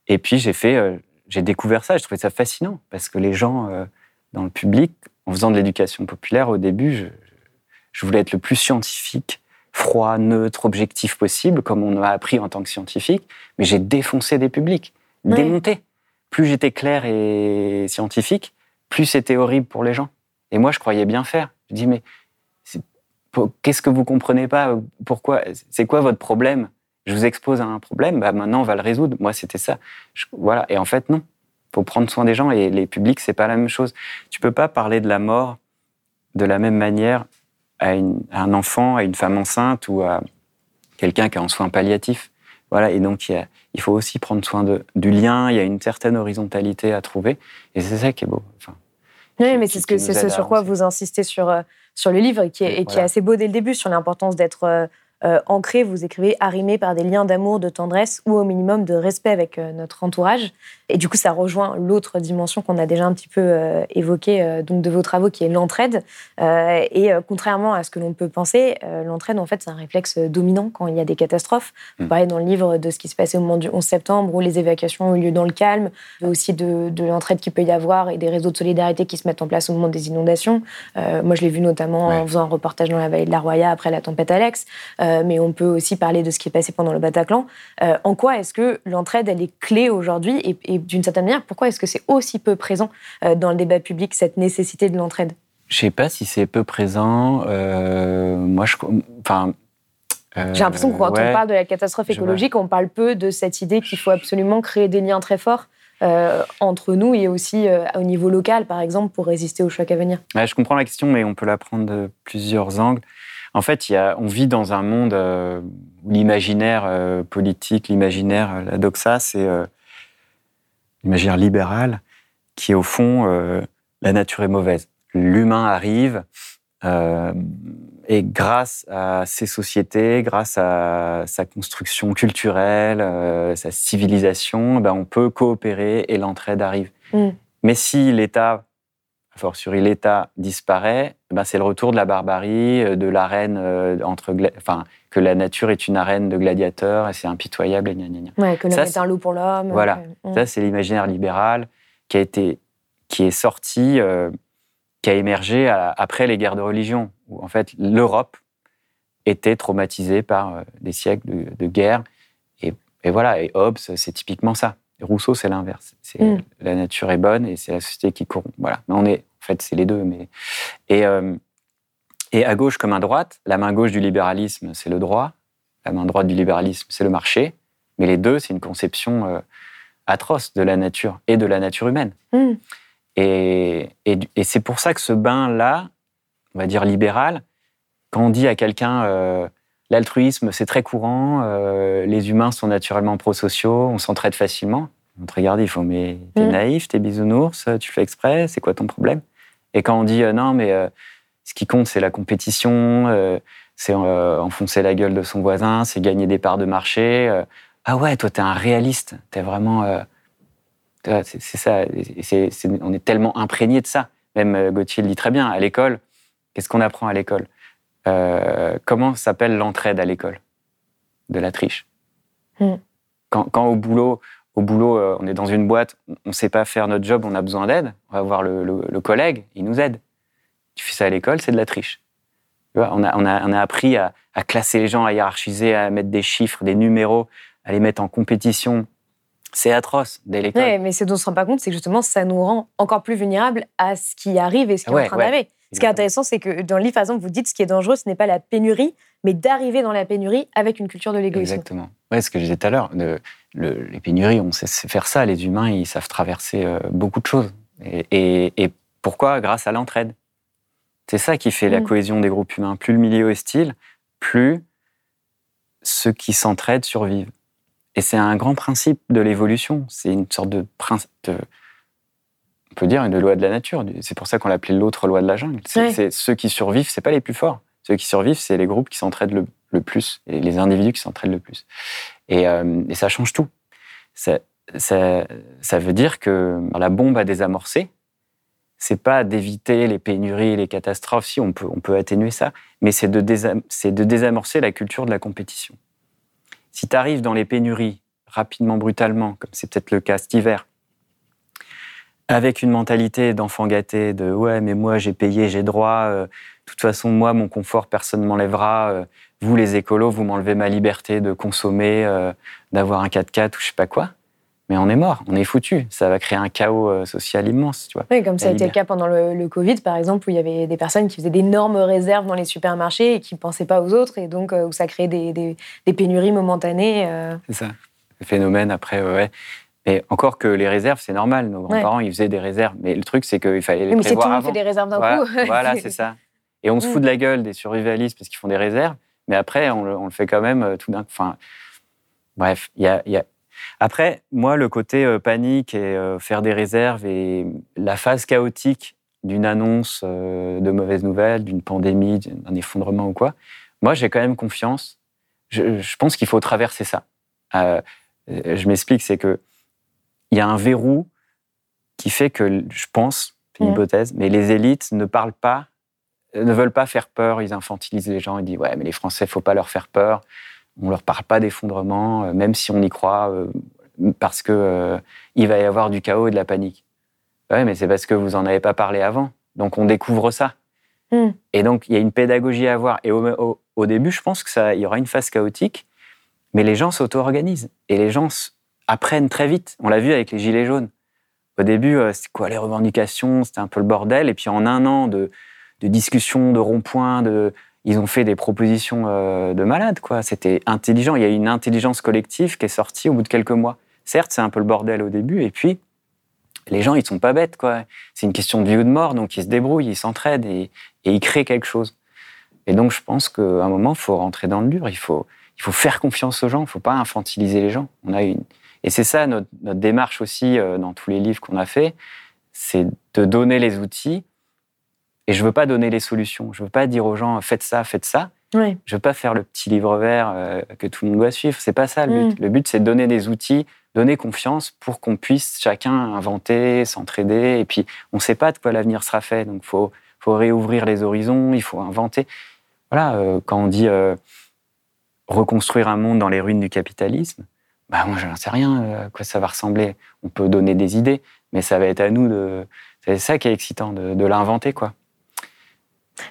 Speaker 3: et puis, j'ai fait, j'ai découvert ça. Je trouvais ça fascinant parce que les gens dans le public, en faisant de l'éducation populaire au début, je, je voulais être le plus scientifique, froid, neutre, objectif possible, comme on m'a appris en tant que scientifique, mais j'ai défoncé des publics, démonté. Plus j'étais clair et scientifique, plus c'était horrible pour les gens. Et moi, je croyais bien faire. Je dis, mais qu'est-ce que vous comprenez pas Pourquoi C'est quoi votre problème? Je vous expose à un problème, bah maintenant on va le résoudre. Moi, c'était ça. voilà. Et en fait, non. Faut prendre soin des gens et les publics, c'est pas la même chose. Tu peux pas parler de la mort de la même manière à, un enfant, à une femme enceinte ou à quelqu'un qui est en soins palliatifs. Voilà, et donc il, il faut aussi prendre soin de, du lien, il y a une certaine horizontalité à trouver, et c'est ça qui est beau. Enfin,
Speaker 2: oui, mais c'est ce, que, c'est ce sur quoi vous insistez sur, euh, sur le livre, qui est, et qui est assez beau dès le début, sur l'importance d'être euh, euh, ancré, vous écrivez, arrimé par des liens d'amour, de tendresse ou au minimum de respect avec euh, notre entourage. Et du coup, ça rejoint l'autre dimension qu'on a déjà un petit peu euh, évoquée donc de vos travaux, qui est l'entraide. et contrairement à ce que l'on peut penser, l'entraide, en fait, c'est un réflexe dominant quand il y a des catastrophes. Vous mm. parlez dans le livre de ce qui se passait au moment du 11 septembre, où les évacuations ont eu lieu dans le calme, mais aussi de, de l'entraide qu'il peut y avoir et des réseaux de solidarité qui se mettent en place au moment des inondations. moi, je l'ai vu notamment en faisant un reportage dans la vallée de la Roya après la tempête Alex. Euh, mais on peut aussi parler de ce qui est passé pendant le Bataclan. Euh, en quoi est-ce que l'entraide, elle est clé aujourd'hui et, d'une certaine manière, pourquoi est-ce que c'est aussi peu présent euh, dans le débat public, cette nécessité de l'entraide?
Speaker 3: Je ne sais pas si c'est peu présent. moi, je... Enfin,
Speaker 2: J'ai l'impression que quand on parle de la catastrophe écologique, on parle peu de cette idée qu'il faut absolument créer des liens très forts entre nous et aussi au niveau local, par exemple, pour résister au choc à venir.
Speaker 3: je comprends la question, mais on peut la prendre de plusieurs angles. En fait, il y a, on vit dans un monde euh, où l'imaginaire euh, politique, l'imaginaire, euh, la doxa, c'est l'imaginaire libéral. qui est au fond, la nature est mauvaise. L'humain arrive, et grâce à ces sociétés, grâce à sa construction culturelle, sa civilisation, ben on peut coopérer et l'entraide arrive. Mm. Mais si l'État a fortiori l'État disparaît, eh ben c'est le retour de la barbarie, euh, de l'arène euh, entre, enfin que la nature est une arène de gladiateurs et c'est impitoyable et gna, gna,
Speaker 2: gna. Ouais, que l'homme est un loup pour l'homme.
Speaker 3: Voilà, euh, ça c'est l'imaginaire libéral qui a été, qui est sorti, qui a émergé après les guerres de religion, où en fait l'Europe était traumatisée par des siècles de, de guerre et, et, voilà, et Hobbes c'est typiquement ça. Rousseau, c'est l'inverse. C'est mm. la nature est bonne et c'est la société qui corrompt. Voilà. Mais on est, en fait, c'est les deux. Mais et euh, et à gauche comme à droite, la main gauche du libéralisme, c'est le droit. La main droite du libéralisme, c'est le marché. Mais les deux, c'est une conception euh, atroce de la nature et de la nature humaine. Mm. Et, et, c'est pour ça que ce bain-là, on va dire libéral, quand on dit à quelqu'un euh, L'altruisme, c'est très courant. Euh, les humains sont naturellement prosociaux. On s'entraide facilement. On te regarde, il faut mais t'es mm. naïf, t'es bisounours, tu fais exprès, c'est quoi ton problème? Et quand on dit euh, non, mais euh, ce qui compte, c'est la compétition, c'est enfoncer la gueule de son voisin, c'est gagner des parts de marché. ah ouais, toi, t'es un réaliste. T'es vraiment. c'est ça. on est tellement imprégné de ça. Même Gauthier le dit très bien. À l'école, qu'est-ce qu'on apprend à l'école? Euh, comment s'appelle l'entraide à l'école De la triche. Hmm. Quand, au boulot, au boulot, euh, on est dans une boîte, on ne sait pas faire notre job, on a besoin d'aide, on va voir le, collègue, il nous aide. Tu fais ça à l'école, c'est de la triche. on, a, on, a, appris à, classer les gens, à hiérarchiser, à mettre des chiffres, des numéros, à les mettre en compétition. C'est atroce dès l'école.
Speaker 2: mais ce dont on ne se rend pas compte, c'est que justement, ça nous rend encore plus vulnérables à ce qui arrive et ce qui est en train d'arriver. Ce qui est intéressant, c'est que dans le livre, par exemple, vous dites ce qui est dangereux, ce n'est pas la pénurie, mais d'arriver dans la pénurie avec une culture de l'égoïsme.
Speaker 3: Exactement. Ouais, ce que je disais tout à l'heure, les pénuries, on sait faire ça. Les humains, ils savent traverser euh, beaucoup de choses. Et, pourquoi? Grâce à l'entraide. C'est ça qui fait la mm. cohésion des groupes humains. Plus le milieu est hostile, plus ceux qui s'entraident survivent. Et c'est un grand principe de l'évolution. C'est une sorte de principe on peut dire, une loi de la nature. C'est pour ça qu'on l'appelait l'autre loi de la jungle. C'est ceux qui survivent, c'est pas les plus forts. Ceux qui survivent, c'est les groupes qui s'entraident le, plus, et les individus qui s'entraident le plus. Et, euh, ça change tout. Ça, ça, veut dire que la bombe à désamorcer, c'est pas d'éviter les pénuries, les catastrophes, si on peut, on peut atténuer ça, mais c'est de, de désamorcer la culture de la compétition. Si tu arrives dans les pénuries rapidement, brutalement, comme c'est peut-être le cas cet hiver, avec une mentalité d'enfant gâté, de ouais, mais moi j'ai payé, j'ai droit, euh, de toute façon, moi, mon confort, personne ne m'enlèvera. Euh, vous, les écolos, vous m'enlevez ma liberté de consommer, euh, d'avoir un 4x4 ou je sais pas quoi. Mais on est mort, on est foutu. Ça va créer un chaos social immense, tu vois.
Speaker 2: Oui, comme ça a été le cas pendant le, Covid, par exemple, où il y avait des personnes qui faisaient d'énormes réserves dans les supermarchés et qui ne pensaient pas aux autres, et donc où ça créait des, des pénuries momentanées.
Speaker 3: C'est ça. Le phénomène, après, ouais. Et encore que les réserves, c'est normal. Nos grands-parents, ils faisaient des réserves. Mais le truc, c'est qu'il fallait les mais prévoir
Speaker 2: Mais
Speaker 3: c'est tout,
Speaker 2: fait des réserves d'un
Speaker 3: coup. voilà, c'est ça. Et on se fout de la gueule des survivalistes parce qu'ils font des réserves. Mais après, on le, fait quand même euh, tout d'un coup. Enfin, bref, il y a, y a, Après, moi, le côté euh, panique et euh, faire des réserves et la phase chaotique d'une annonce de mauvaises nouvelles, d'une pandémie, d'un effondrement ou quoi, moi, j'ai quand même confiance. Je, je pense qu'il faut traverser ça. je m'explique, c'est que il y a un verrou qui fait que, je pense, c'est une hypothèse, mais les élites ne parlent pas, euh, ne veulent pas faire peur, ils infantilisent les gens, ils disent ouais, mais les Français, faut pas leur faire peur, on leur parle pas d'effondrement, euh, même si on y croit, euh, parce que il va y avoir du chaos et de la panique. Ouais, mais c'est parce que vous en avez pas parlé avant, donc on découvre ça. Mm. Et donc il y a une pédagogie à avoir. Et au, au début, je pense que ça, il y aura une phase chaotique, mais les gens s'auto-organisent et les gens apprennent très vite. On l'a vu avec les Gilets jaunes. Au début, euh, c'était quoi les revendications? C'était un peu le bordel. Et puis en un an de, discussions, de ronds-points, ils ont fait des propositions euh, de malades. C'était intelligent. Il y a une intelligence collective qui est sortie au bout de quelques mois. Certes, c'est un peu le bordel au début. Et puis, les gens, ils sont pas bêtes. C'est une question de vie ou de mort. Donc, ils se débrouillent, ils s'entraident et, et, ils créent quelque chose. Et donc, je pense qu'à un moment, il faut rentrer dans le dur. Il faut, il faut faire confiance aux gens. Il ne faut pas infantiliser les gens. On a une, et c'est ça notre, démarche aussi euh, dans tous les livres qu'on a fait. c'est de donner les outils. Et je veux pas donner les solutions. Je veux pas dire aux gens faites ça, faites ça.
Speaker 2: Oui.
Speaker 3: Je veux pas faire le petit livre vert euh, que tout le monde doit suivre. C'est pas ça le but.
Speaker 2: Mm.
Speaker 3: Le but, c'est de donner des outils, donner confiance pour qu'on puisse chacun inventer, s'entraider. Et puis, on ne sait pas de quoi l'avenir sera fait. Donc, faut faut réouvrir les horizons. Il faut inventer. Voilà. euh, quand on dit euh, reconstruire un monde dans les ruines du capitalisme, bah moi, je n'en sais rien euh, à quoi ça va ressembler. On peut donner des idées, mais ça va être à nous de. C'est ça qui est excitant, de, de l'inventer, quoi.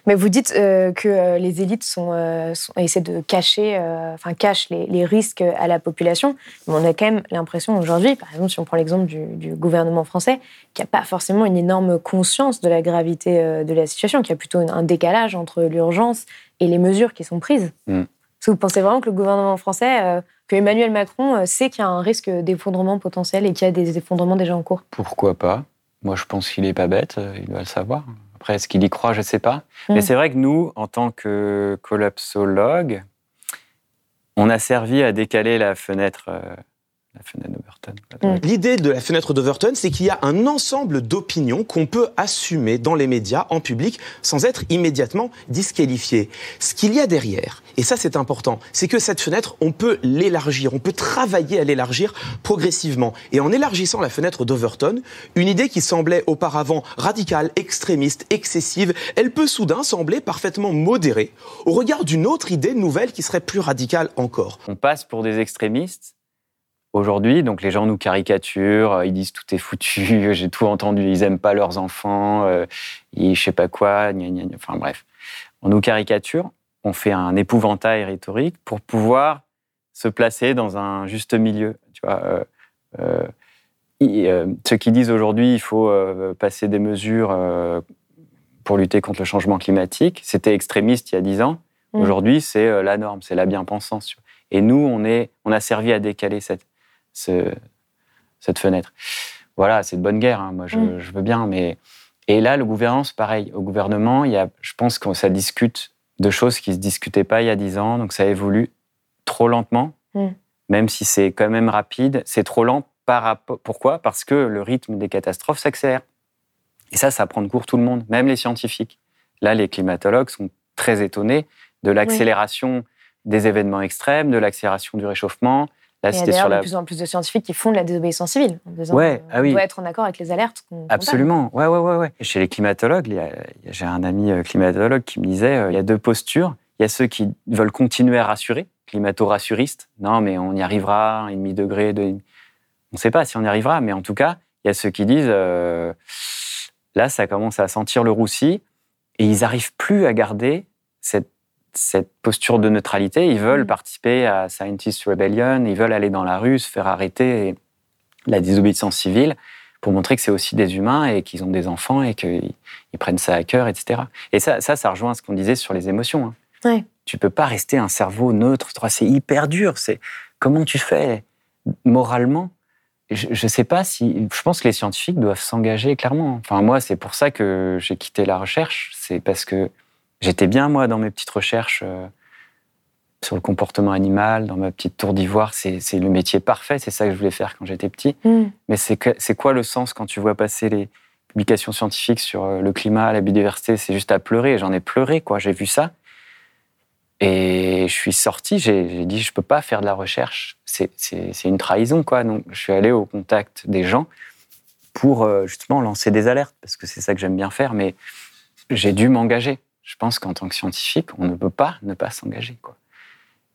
Speaker 2: Mais vous dites euh, que euh, les élites sont, euh, sont- essaient de cacher, euh, enfin cachent les, les risques à la population. Mais on a quand même l'impression aujourd'hui, par exemple, si on prend l'exemple du, du gouvernement français, qu'il n'y a pas forcément une énorme conscience de la gravité de la situation, qu'il y a plutôt un décalage entre l'urgence et les mesures qui sont prises.
Speaker 3: Mm.
Speaker 2: Est-ce que vous pensez vraiment que le gouvernement français, euh, que Emmanuel Macron euh, sait qu'il y a un risque d'effondrement potentiel et qu'il y a des effondrements déjà en cours
Speaker 3: Pourquoi pas? Moi, je pense qu'il est pas bête, euh, il doit le savoir. Après, est-ce qu'il y croit? Je sais pas.
Speaker 2: Mm.
Speaker 3: Mais c'est vrai que nous, en tant que collapsologue, on a servi à décaler la fenêtre, la fenêtre d'Overton.
Speaker 2: Mm.
Speaker 4: L'idée de la fenêtre d'Overton, c'est qu'il y a un ensemble d'opinions qu'on peut assumer dans les médias, en public, sans être immédiatement disqualifié. Ce qu'il y a derrière, et ça c'est important, c'est que cette fenêtre, on peut l'élargir, on peut travailler à l'élargir progressivement. Et en élargissant la fenêtre d'Overton, une idée qui semblait auparavant radicale, extrémiste, excessive, elle peut soudain sembler parfaitement modérée au regard d'une autre idée nouvelle qui serait plus radicale encore.
Speaker 3: On passe pour des extrémistes. Aujourd'hui, donc les gens nous caricaturent, euh, ils disent tout est foutu, j'ai tout entendu, ils aiment pas leurs enfants, euh, ils je sais pas quoi, gna, gna, gna. enfin bref. On nous caricature, on fait un épouvantail rhétorique pour pouvoir se placer dans un juste milieu. Tu vois, euh, euh, ceux qui disent aujourd'hui il faut passer des mesures pour lutter contre le changement climatique, c'était extrémiste il y a dix ans.
Speaker 2: Mm.
Speaker 3: Aujourd'hui, c'est la norme, c'est la bien-pensance. Et nous, on, est, on a servi à décaler cette, ce- cette fenêtre. Voilà, c'est de bonne guerre, hein, moi je,
Speaker 2: Mm.
Speaker 3: je veux bien, mais. Et là, le gouvernement, c'est pareil. Au gouvernement, il y a, je pense que ça discute de choses qui ne se discutaient pas il y a dix ans, donc ça évolue trop lentement,
Speaker 2: Mm.
Speaker 3: même si c'est quand même rapide. C'est trop lent par rapport. Pourquoi? Parce que le rythme des catastrophes s'accélère. Et ça, ça prend de court tout le monde, même les scientifiques. Là, les climatologues sont très étonnés de l'accélération des événements extrêmes, de l'accélération du réchauffement. Là,
Speaker 2: Il y a
Speaker 3: c'était sur
Speaker 2: de
Speaker 3: la.
Speaker 2: plus en plus de scientifiques qui font de la désobéissance civile. En disant,
Speaker 3: Ouais, ah oui.
Speaker 2: Doit être en accord avec les alertes.
Speaker 3: Absolument, ouais, ouais, ouais, ouais. Chez les climatologues, j'ai un ami euh, climatologue qui me disait, euh, il y a deux postures. Il y a ceux qui veulent continuer à rassurer, climato-rassuristes. Non, mais on y arrivera, un demi degré, de... on ne sait pas si on y arrivera, mais en tout cas, il y a ceux qui disent, euh, là, ça commence à sentir le roussi, et ils n'arrivent plus à garder cette, cette posture de neutralité. Ils veulent
Speaker 2: Mm.
Speaker 3: participer à Scientist Rebellion, ils veulent aller dans la rue, se faire arrêter, et la désobéissance civile, pour montrer que c'est aussi des humains et qu'ils ont des enfants et qu'ils ils prennent ça à cœur, etc. Et ça, ça, ça rejoint ce qu'on disait sur les émotions. hein.
Speaker 2: Ouais.
Speaker 3: Tu peux pas rester un cerveau neutre. C'est hyper dur. C'est comment tu fais moralement? Je, je sais pas si. Je pense que les scientifiques doivent s'engager clairement. Enfin, moi, c'est pour ça que j'ai quitté la recherche. C'est parce que j'étais bien moi dans mes petites recherches euh, sur le comportement animal, dans ma petite tour d'ivoire. C'est le métier parfait. C'est ça que je voulais faire quand j'étais petit.
Speaker 2: Mm.
Speaker 3: Mais c'est quoi le sens quand tu vois passer les publications scientifiques sur euh, le climat, la biodiversité? C'est juste à pleurer. J'en ai pleuré, quoi. J'ai vu ça. Et je suis sorti, j'ai dit, je peux pas faire de la recherche. C'est une trahison, quoi. Donc, je suis allé au contact des gens pour euh, justement lancer des alertes, parce que c'est ça que j'aime bien faire. Mais j'ai dû m'engager. Je pense qu'en tant que scientifique, on ne peut pas ne pas s'engager, quoi.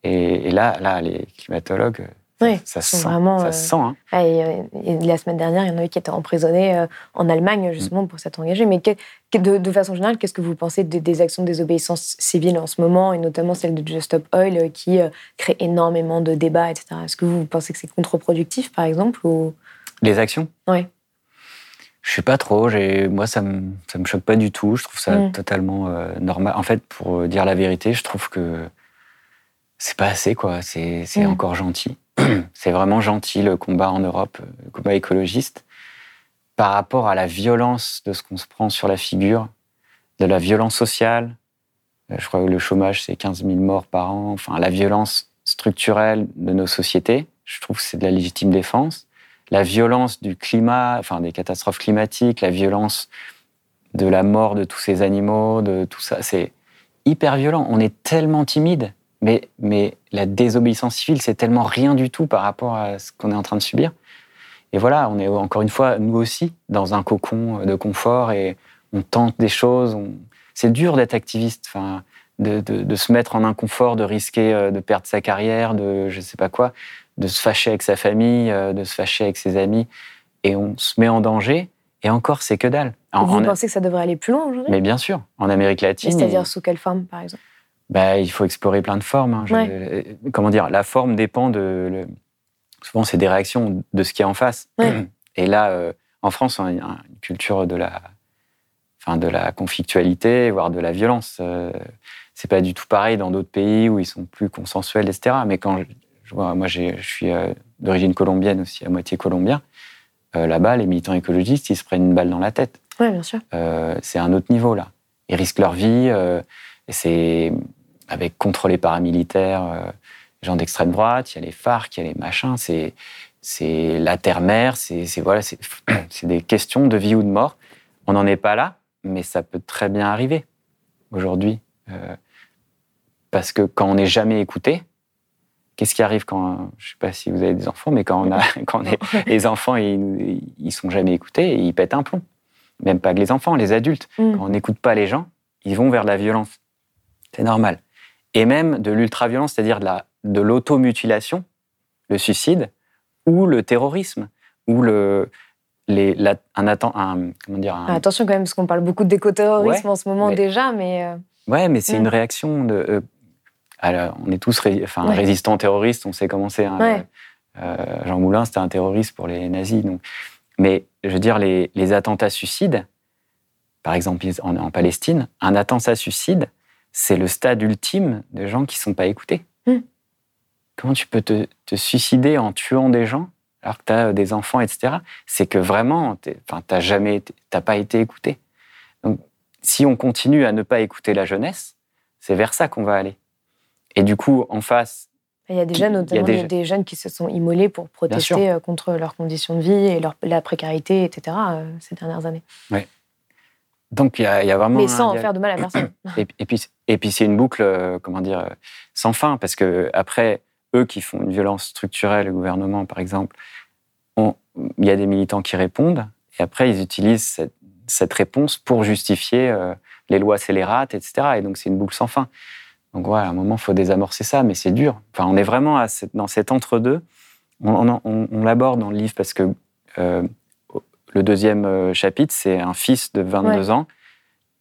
Speaker 3: Et, et là, là, les climatologues, ça,
Speaker 2: Oui,
Speaker 3: se sent.
Speaker 2: vraiment,
Speaker 3: ça
Speaker 2: euh,
Speaker 3: se sent, hein.
Speaker 2: Ah, et, euh, et la semaine dernière, il y en a eu qui étaient emprisonnés euh, en Allemagne, justement, pour s'être engagés. Mais que- de, de façon générale, qu'est-ce que vous pensez des, des actions de désobéissance civile en ce moment, et notamment celle de Just Stop Oil, qui crée énormément de débats, etc. Est-ce que vous pensez que c'est contre-productif, par exemple ou...
Speaker 3: Les actions?
Speaker 2: Ouais.
Speaker 3: Je sais pas trop. Moi, ça me, ça me choque pas du tout. Je trouve ça
Speaker 2: Mm.
Speaker 3: totalement euh, normal. En fait, pour euh, dire la vérité, je trouve que c'est pas assez, quoi. C'est
Speaker 2: Mm.
Speaker 3: encore gentil. c'est vraiment gentil le combat en Europe, euh, le combat écologiste, par rapport à la violence de ce qu'on se prend sur la figure, de la violence sociale. Je crois que le chômage, c'est 15 000 morts par an. Enfin, la violence structurelle de nos sociétés, je trouve que c'est de la légitime défense. La violence du climat, enfin des catastrophes climatiques, la violence de la mort de tous ces animaux, de tout ça, c'est hyper violent. On est tellement timide, mais, mais la désobéissance civile, c'est tellement rien du tout par rapport à ce qu'on est en train de subir. Et voilà, on est encore une fois, nous aussi, dans un cocon de confort et on tente des choses. C'est dur d'être activiste, enfin, de, de, se mettre en inconfort, de risquer euh, de perdre sa carrière, de je sais pas quoi, de se fâcher avec sa famille, euh, de se fâcher avec ses amis. Et on se met en danger. Et encore, c'est que dalle.
Speaker 2: Vous pensez que ça devrait aller plus loin aujourd'hui?
Speaker 3: Mais bien sûr, en Amérique latine.
Speaker 2: C'est-à-dire sous quelle forme, par exemple?
Speaker 3: Bah, Il faut explorer plein de formes. Hein. Euh, comment dire La forme dépend de. Souvent, c'est des réactions de ce qui est en face. Et là, en France, on a une culture de la enfin, de la conflictualité, voire de la violence. Euh, c'est pas du tout pareil dans d'autres pays où ils sont plus consensuels, etc. Mais quand je, vois, moi, je suis euh, d'origine colombienne aussi, à moitié colombien. Euh, là-bas, les militants écologistes, ils se prennent une balle dans la tête.
Speaker 2: Oui, bien sûr.
Speaker 3: c'est un autre niveau là. Ils risquent leur vie. c'est avec contre les paramilitaires, les gens d'extrême droite. Il y a les FARC, il y a les machins. C'est c'est la terre-mère. C'est voilà, c'est des questions de vie ou de mort. On n'en est pas là, mais ça peut très bien arriver aujourd'hui. Euh, parce que quand on n'est jamais écouté, qu'est-ce qui arrive quand, je ne sais pas si vous avez des enfants, mais quand, on a, quand les enfants, ils, ils sont jamais écoutés, et ils pètent un plomb. Même pas que les enfants, les adultes. Mm. Quand on n'écoute pas les gens, ils vont vers la violence. C'est normal. Et même de l'ultra-violence, c'est-à-dire de, de l'automutilation, le suicide, ou le terrorisme, ou le, les, un, un, comment dire,
Speaker 2: Attention quand même, parce qu'on parle beaucoup d'écoterrorisme en ce moment déjà, mais... Euh,
Speaker 3: ouais, mais c'est une réaction de... Euh, alors, on est tous enfin, résistants terroristes, on sait comment c'est. Hein, euh, Jean Moulin, c'était un terroriste pour les nazis. Donc. Mais je veux dire, les, les attentats suicides, par exemple en, en, Palestine, un attentat suicide, c'est le stade ultime de gens qui ne sont pas écoutés. Hmm. Comment tu peux te, te suicider en tuant des gens alors que tu as des enfants, etc., c'est que vraiment, tu n'as jamais, t'as pas été écouté. Donc, si on continue à ne pas écouter la jeunesse, c'est vers ça qu'on va aller. Et du coup, en face,
Speaker 2: il y a déjà notamment des, jeunes qui se sont immolés pour protester euh, contre leurs conditions de vie et leur, la précarité, etc. Euh, ces dernières années.
Speaker 3: Oui. Donc il y, a, vraiment.
Speaker 2: Mais sans faire de mal à personne.
Speaker 3: Et, puis, et puis c'est une boucle, euh, comment dire, sans fin, parce que après, eux qui font une violence structurelle, le gouvernement par exemple, il y a des militants qui répondent, et après ils utilisent cette, réponse pour justifier euh, les lois scélérates, etc. Et donc c'est une boucle sans fin. Donc voilà, à un moment, il faut désamorcer ça, mais c'est dur. Enfin, on est vraiment dans cet entre-deux. On, l'aborde dans le livre parce que euh, le deuxième euh, chapitre, c'est un fils de 22 ans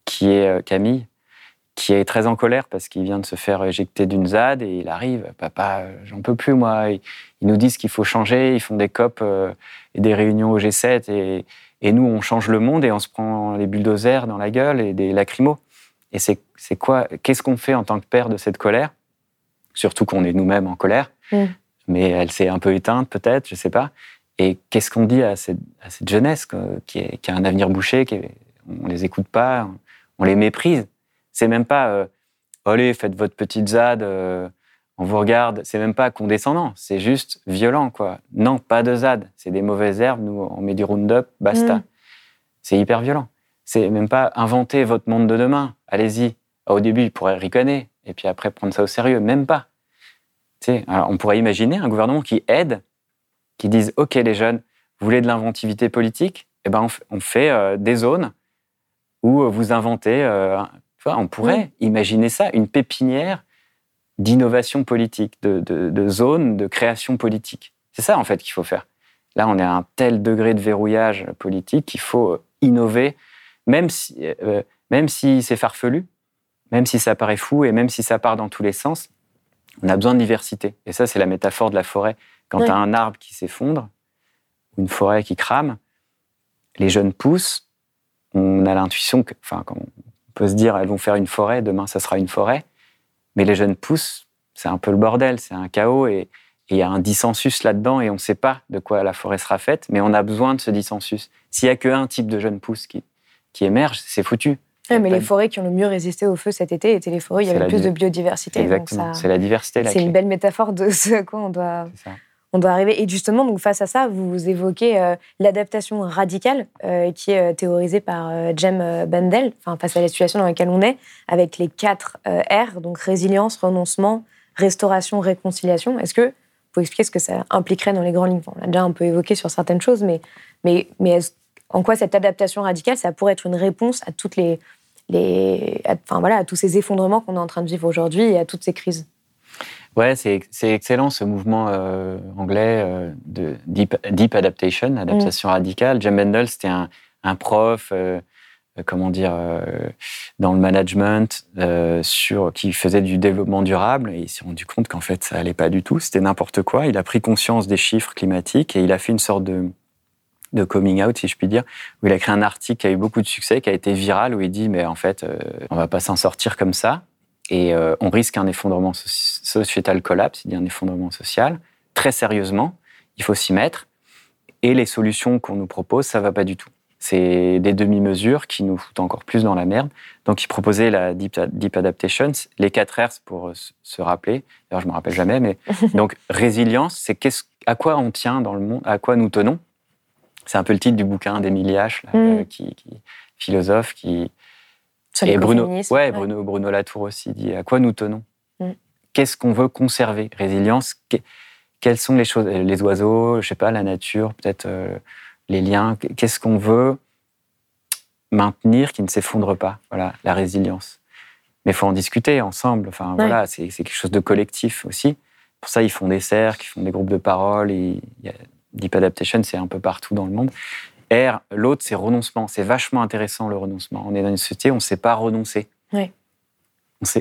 Speaker 3: qui est Camille, qui est très en colère parce qu'il vient de se faire éjecter d'une ZAD et il arrive, papa, j'en peux plus moi. Ils, nous disent qu'il faut changer, ils font des COP euh, et des réunions au G7 et, et, nous on change le monde et on se prend les bulldozers dans la gueule et des lacrymos. Et c'est quoi Qu'est-ce qu'on fait en tant que père de cette colère? Surtout qu'on est nous-mêmes en colère, mm. mais elle s'est un peu éteinte peut-être, je sais pas. Et qu'est-ce qu'on dit à cette, à cette jeunesse qui, est, qui, a un avenir bouché, qui on les écoute pas, on les méprise? C'est même pas euh, allez, faites votre petite ZAD, euh, on vous regarde. C'est même pas condescendant, c'est juste violent, quoi. Non, pas de ZAD. C'est des mauvaises herbes, nous, on met du Roundup, basta. Mm. C'est hyper violent. C'est même pas inventer votre monde de demain. Allez-y. Au début, il pourrait ricaner, et puis après prendre ça au sérieux. Même pas. Alors, on pourrait imaginer un gouvernement qui aide, qui dise OK, les jeunes, vous voulez de l'inventivité politique? Eh ben, on, fait euh, des zones où vous inventez on pourrait imaginer ça, une pépinière d'innovation politique, de, zones de création politique. C'est ça, en fait, qu'il faut faire. Là, on est à un tel degré de verrouillage politique qu'il faut euh, innover, même si, euh, même si c'est farfelu, même si ça paraît fou et même si ça part dans tous les sens, on a besoin de diversité. Et ça, c'est la métaphore de la forêt. Quand tu as un arbre qui s'effondre, une forêt qui crame, les jeunes poussent, on a l'intuition que, enfin, quand peut se dire, elles vont faire une forêt, demain, ça sera une forêt. Mais les jeunes pousses, c'est un peu le bordel, c'est un chaos et il y a un dissensus là-dedans et on ne sait pas de quoi la forêt sera faite, mais on a besoin de ce dissensus. S'il n'y a qu'un type de jeunes pousses qui, qui émerge, c'est foutu.
Speaker 2: mais les forêts qui ont le mieux résisté au feu cet été étaient les forêts où il y avait plus de biodiversité.
Speaker 3: Exactement, c'est la diversité.
Speaker 2: C'est une belle métaphore de ce à quoi on doit, on doit arriver. Et justement, donc face à ça, vous évoquez euh, l'adaptation radicale euh, qui est euh, théorisée par Jem Bendel, enfin, face à la situation dans laquelle on est, avec les quatre R, donc résilience, renoncement, restauration, réconciliation. Est-ce que vous pouvez expliquer ce que ça impliquerait dans les grands lignes On l'a déjà un peu évoqué sur certaines choses, mais, mais, mais en quoi cette adaptation radicale, ça pourrait être une réponse à toutes les, les enfin, voilà, à tous ces effondrements qu'on est en train de vivre aujourd'hui et à toutes ces crises?
Speaker 3: Ouais, c'est excellent ce mouvement euh, anglais euh, de deep, deep, adaptation, adaptation mm. radicale. Jim Bendel, c'était un, un, prof, euh, comment dire, dans le management, sur, qui faisait du développement durable et il s'est rendu compte qu'en fait, ça allait pas du tout. C'était n'importe quoi. Il a pris conscience des chiffres climatiques et il a fait une sorte de, de coming out, si je puis dire, où il a créé un article qui a eu beaucoup de succès, qui a été viral, où il dit, mais en fait, on va pas s'en sortir comme ça. Et euh, on risque un effondrement sociétal collapse, il a un effondrement social. Très sérieusement, il faut s'y mettre. Et les solutions qu'on nous propose, ça va pas du tout. C'est des demi-mesures qui nous foutent encore plus dans la merde. Donc, il proposait la Deep, deep Adaptation, les 4 R pour se rappeler. D'ailleurs, je me rappelle jamais, mais donc résilience, c'est à quoi on tient dans le monde, à quoi nous tenons? C'est un peu le titre du bouquin d'Emilie H, mm. euh, qui, qui, philosophe, qui, et Bruno, ouais, Bruno, Bruno Latour aussi dit à quoi nous tenons mm. Qu'est-ce qu'on veut conserver? Résilience, quelles sont les choses Les oiseaux, je sais pas, la nature, peut-être euh, les liens. Qu'est-ce qu'on veut maintenir qui ne s'effondre pas? Voilà, la résilience. Mais il faut en discuter ensemble. Enfin, voilà, c'est quelque chose de collectif aussi. Pour ça, ils font des cercles, ils font des groupes de parole. Deep Adaptation, c'est un peu partout dans le monde. R, l'autre, c'est renoncement. C'est vachement intéressant le renoncement. On est dans une société, on ne sait pas renoncer.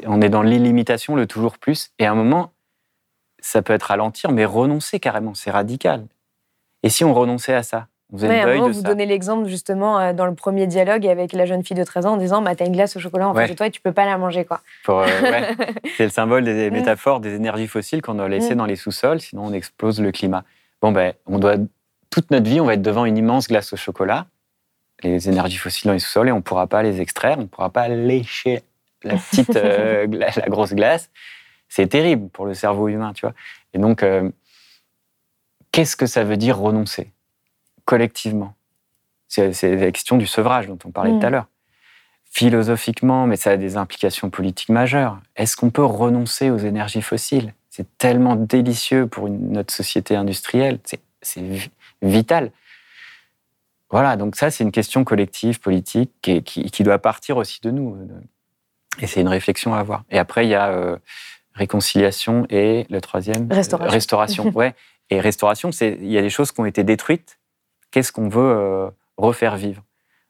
Speaker 3: On, est dans l'illimitation, le toujours plus. Et à un moment, ça peut être ralentir, mais renoncer carrément, c'est radical. Et si on renonçait à ça
Speaker 2: on faisait Vous donnez l'exemple justement euh, dans le premier dialogue avec la jeune fille de 13 ans en disant bah, T'as une glace au chocolat en face de toi et tu peux pas la manger. quoi.
Speaker 3: Euh, c'est le symbole des métaphores des énergies fossiles qu'on doit laisser dans les sous-sols, sinon on explose le climat. Bon, ben, on doit toute notre vie, on va être devant une immense glace au chocolat, les énergies fossiles dans les sous-sols, et on ne pourra pas les extraire, on ne pourra pas lécher la petite, euh, la, grosse glace. C'est terrible pour le cerveau humain, tu vois. Et donc, euh, qu'est-ce que ça veut dire renoncer collectivement? C'est la question du sevrage dont on parlait tout à mm. l'heure. Philosophiquement, mais ça a des implications politiques majeures. Est-ce qu'on peut renoncer aux énergies fossiles? C'est tellement délicieux pour notre société industrielle. C'est vital. Voilà, donc ça, c'est une question collective, politique, qui, doit partir aussi de nous. Et c'est une réflexion à avoir. Et après, il y a euh, réconciliation et le troisième
Speaker 2: Restauration.
Speaker 3: restauration, ouais. Et restauration, il y a des choses qui ont été détruites. Qu'est-ce qu'on veut euh, refaire vivre?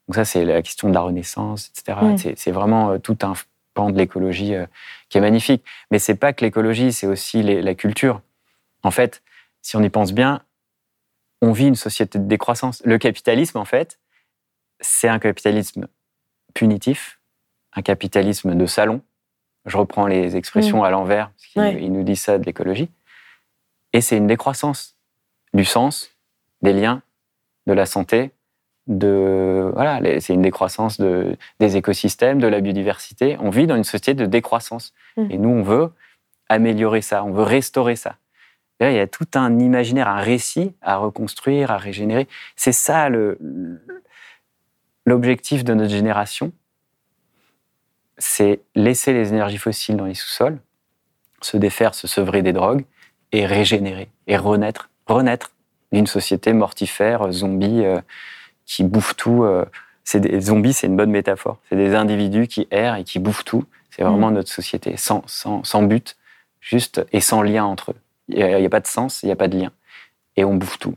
Speaker 3: Donc ça, c'est la question de la renaissance, etc. C'est vraiment euh, tout un pan de l'écologie qui est magnifique. Mais c'est pas que l'écologie, c'est aussi la culture. En fait, si on y pense bien, on vit une société de décroissance. Le capitalisme, en fait, c'est un capitalisme punitif, un capitalisme de salon. Je reprends les expressions mm. à l'envers, parce qu'il nous dit ça de l'écologie. Et c'est une décroissance du sens, des liens, de la santé, de voilà, c'est une décroissance de, des écosystèmes, de la biodiversité. On vit dans une société de décroissance. Mm. Et nous, on veut améliorer ça, on veut restaurer ça il y a tout un imaginaire, un récit à reconstruire, à régénérer. C'est ça l'objectif de notre génération. C'est laisser les énergies fossiles dans les sous-sols, se défaire, se sevrer des drogues et régénérer et renaître, renaître d'une société mortifère, zombie, euh, qui bouffe tout. Euh, c'est des zombies, c'est une bonne métaphore. C'est des individus qui errent et qui bouffent tout. C'est vraiment mmh. notre société, sans, sans, sans but, juste et sans lien entre eux. Il n'y a, pas de sens, il n'y a pas de lien. Et on bouffe tout.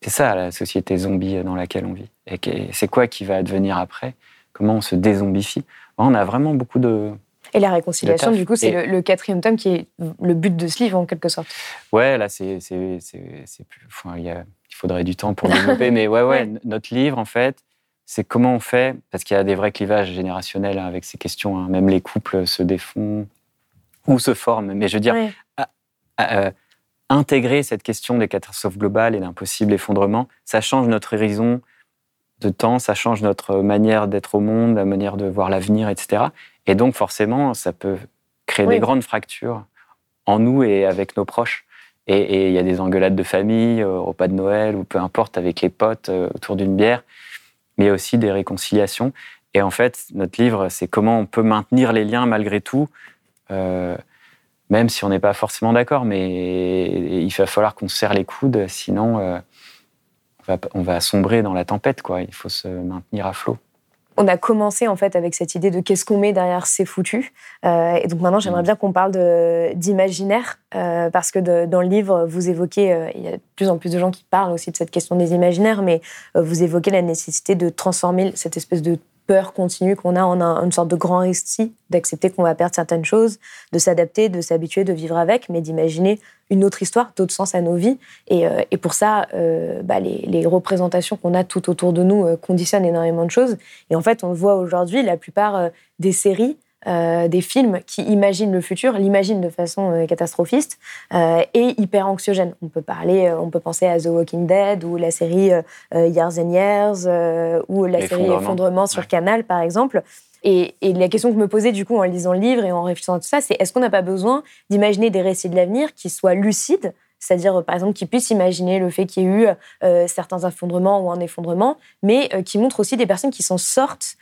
Speaker 3: C'est ça la société zombie dans laquelle on vit. Et c'est quoi qui va advenir après? Comment on se dézombifie? On a vraiment beaucoup de.
Speaker 2: Et la réconciliation, du coup, c'est le, quatrième tome qui est le but de ce livre, en quelque sorte.
Speaker 3: Ouais, là, c'est plus. Enfin, il, faudrait du temps pour développer, mais ouais, ouais, notre livre, en fait, c'est comment on fait, parce qu'il y a des vrais clivages générationnels hein, avec ces questions, hein. même les couples se défont ou se forment. Mais je veux dire, euh, intégrer cette question des catastrophes globales et d'un possible effondrement, ça change notre horizon de temps, ça change notre manière d'être au monde, la manière de voir l'avenir, etc. Et donc forcément, ça peut créer des grandes fractures en nous et avec nos proches. Et il y a des engueulades de famille, au repas de Noël, ou peu importe, avec les potes autour d'une bière. Mais aussi des réconciliations. Et en fait, notre livre, c'est comment on peut maintenir les liens malgré tout, même si on n'est pas forcément d'accord. Mais il va falloir qu'on se serre les coudes, sinon on va sombrer dans la tempête. Quoi. Il faut se maintenir à flot
Speaker 2: on a commencé en fait avec cette idée de qu'est-ce qu'on met derrière ces foutus. Euh, et donc maintenant, j'aimerais mm. bien qu'on parle d'imaginaire, euh, parce que dans le livre, vous évoquez, euh, il y a de plus en plus de gens qui parlent aussi de cette question des imaginaires, mais vous évoquez la nécessité de transformer cette espèce de peur continue qu'on a en une sorte de grand récit, d'accepter qu'on va perdre certaines choses, de s'adapter, de s'habituer, de vivre avec, mais d'imaginer une autre histoire, d'autres sens à nos vies. Et, euh, pour ça, euh, bah, les, représentations qu'on a tout autour de nous euh, conditionnent énormément de choses. Et en fait, on voit aujourd'hui, la plupart des séries euh, des films qui imaginent le futur, l'imaginent de façon euh, catastrophiste euh, et hyper anxiogène. On peut parler, on peut penser à The Walking Dead ou la série Years and Years ou la série Effondrement sur Canal, par exemple. Et, et, la question que je me posais du coup en lisant le livre et en réfléchissant à tout ça, c'est est-ce qu'on n'a pas besoin d'imaginer des récits de l'avenir qui soient lucides c'est-à-dire par exemple qu'ils puissent imaginer le fait qu'il y ait eu euh, certains effondrements ou un effondrement, mais euh, qui montrent aussi des personnes qui s'en sortent,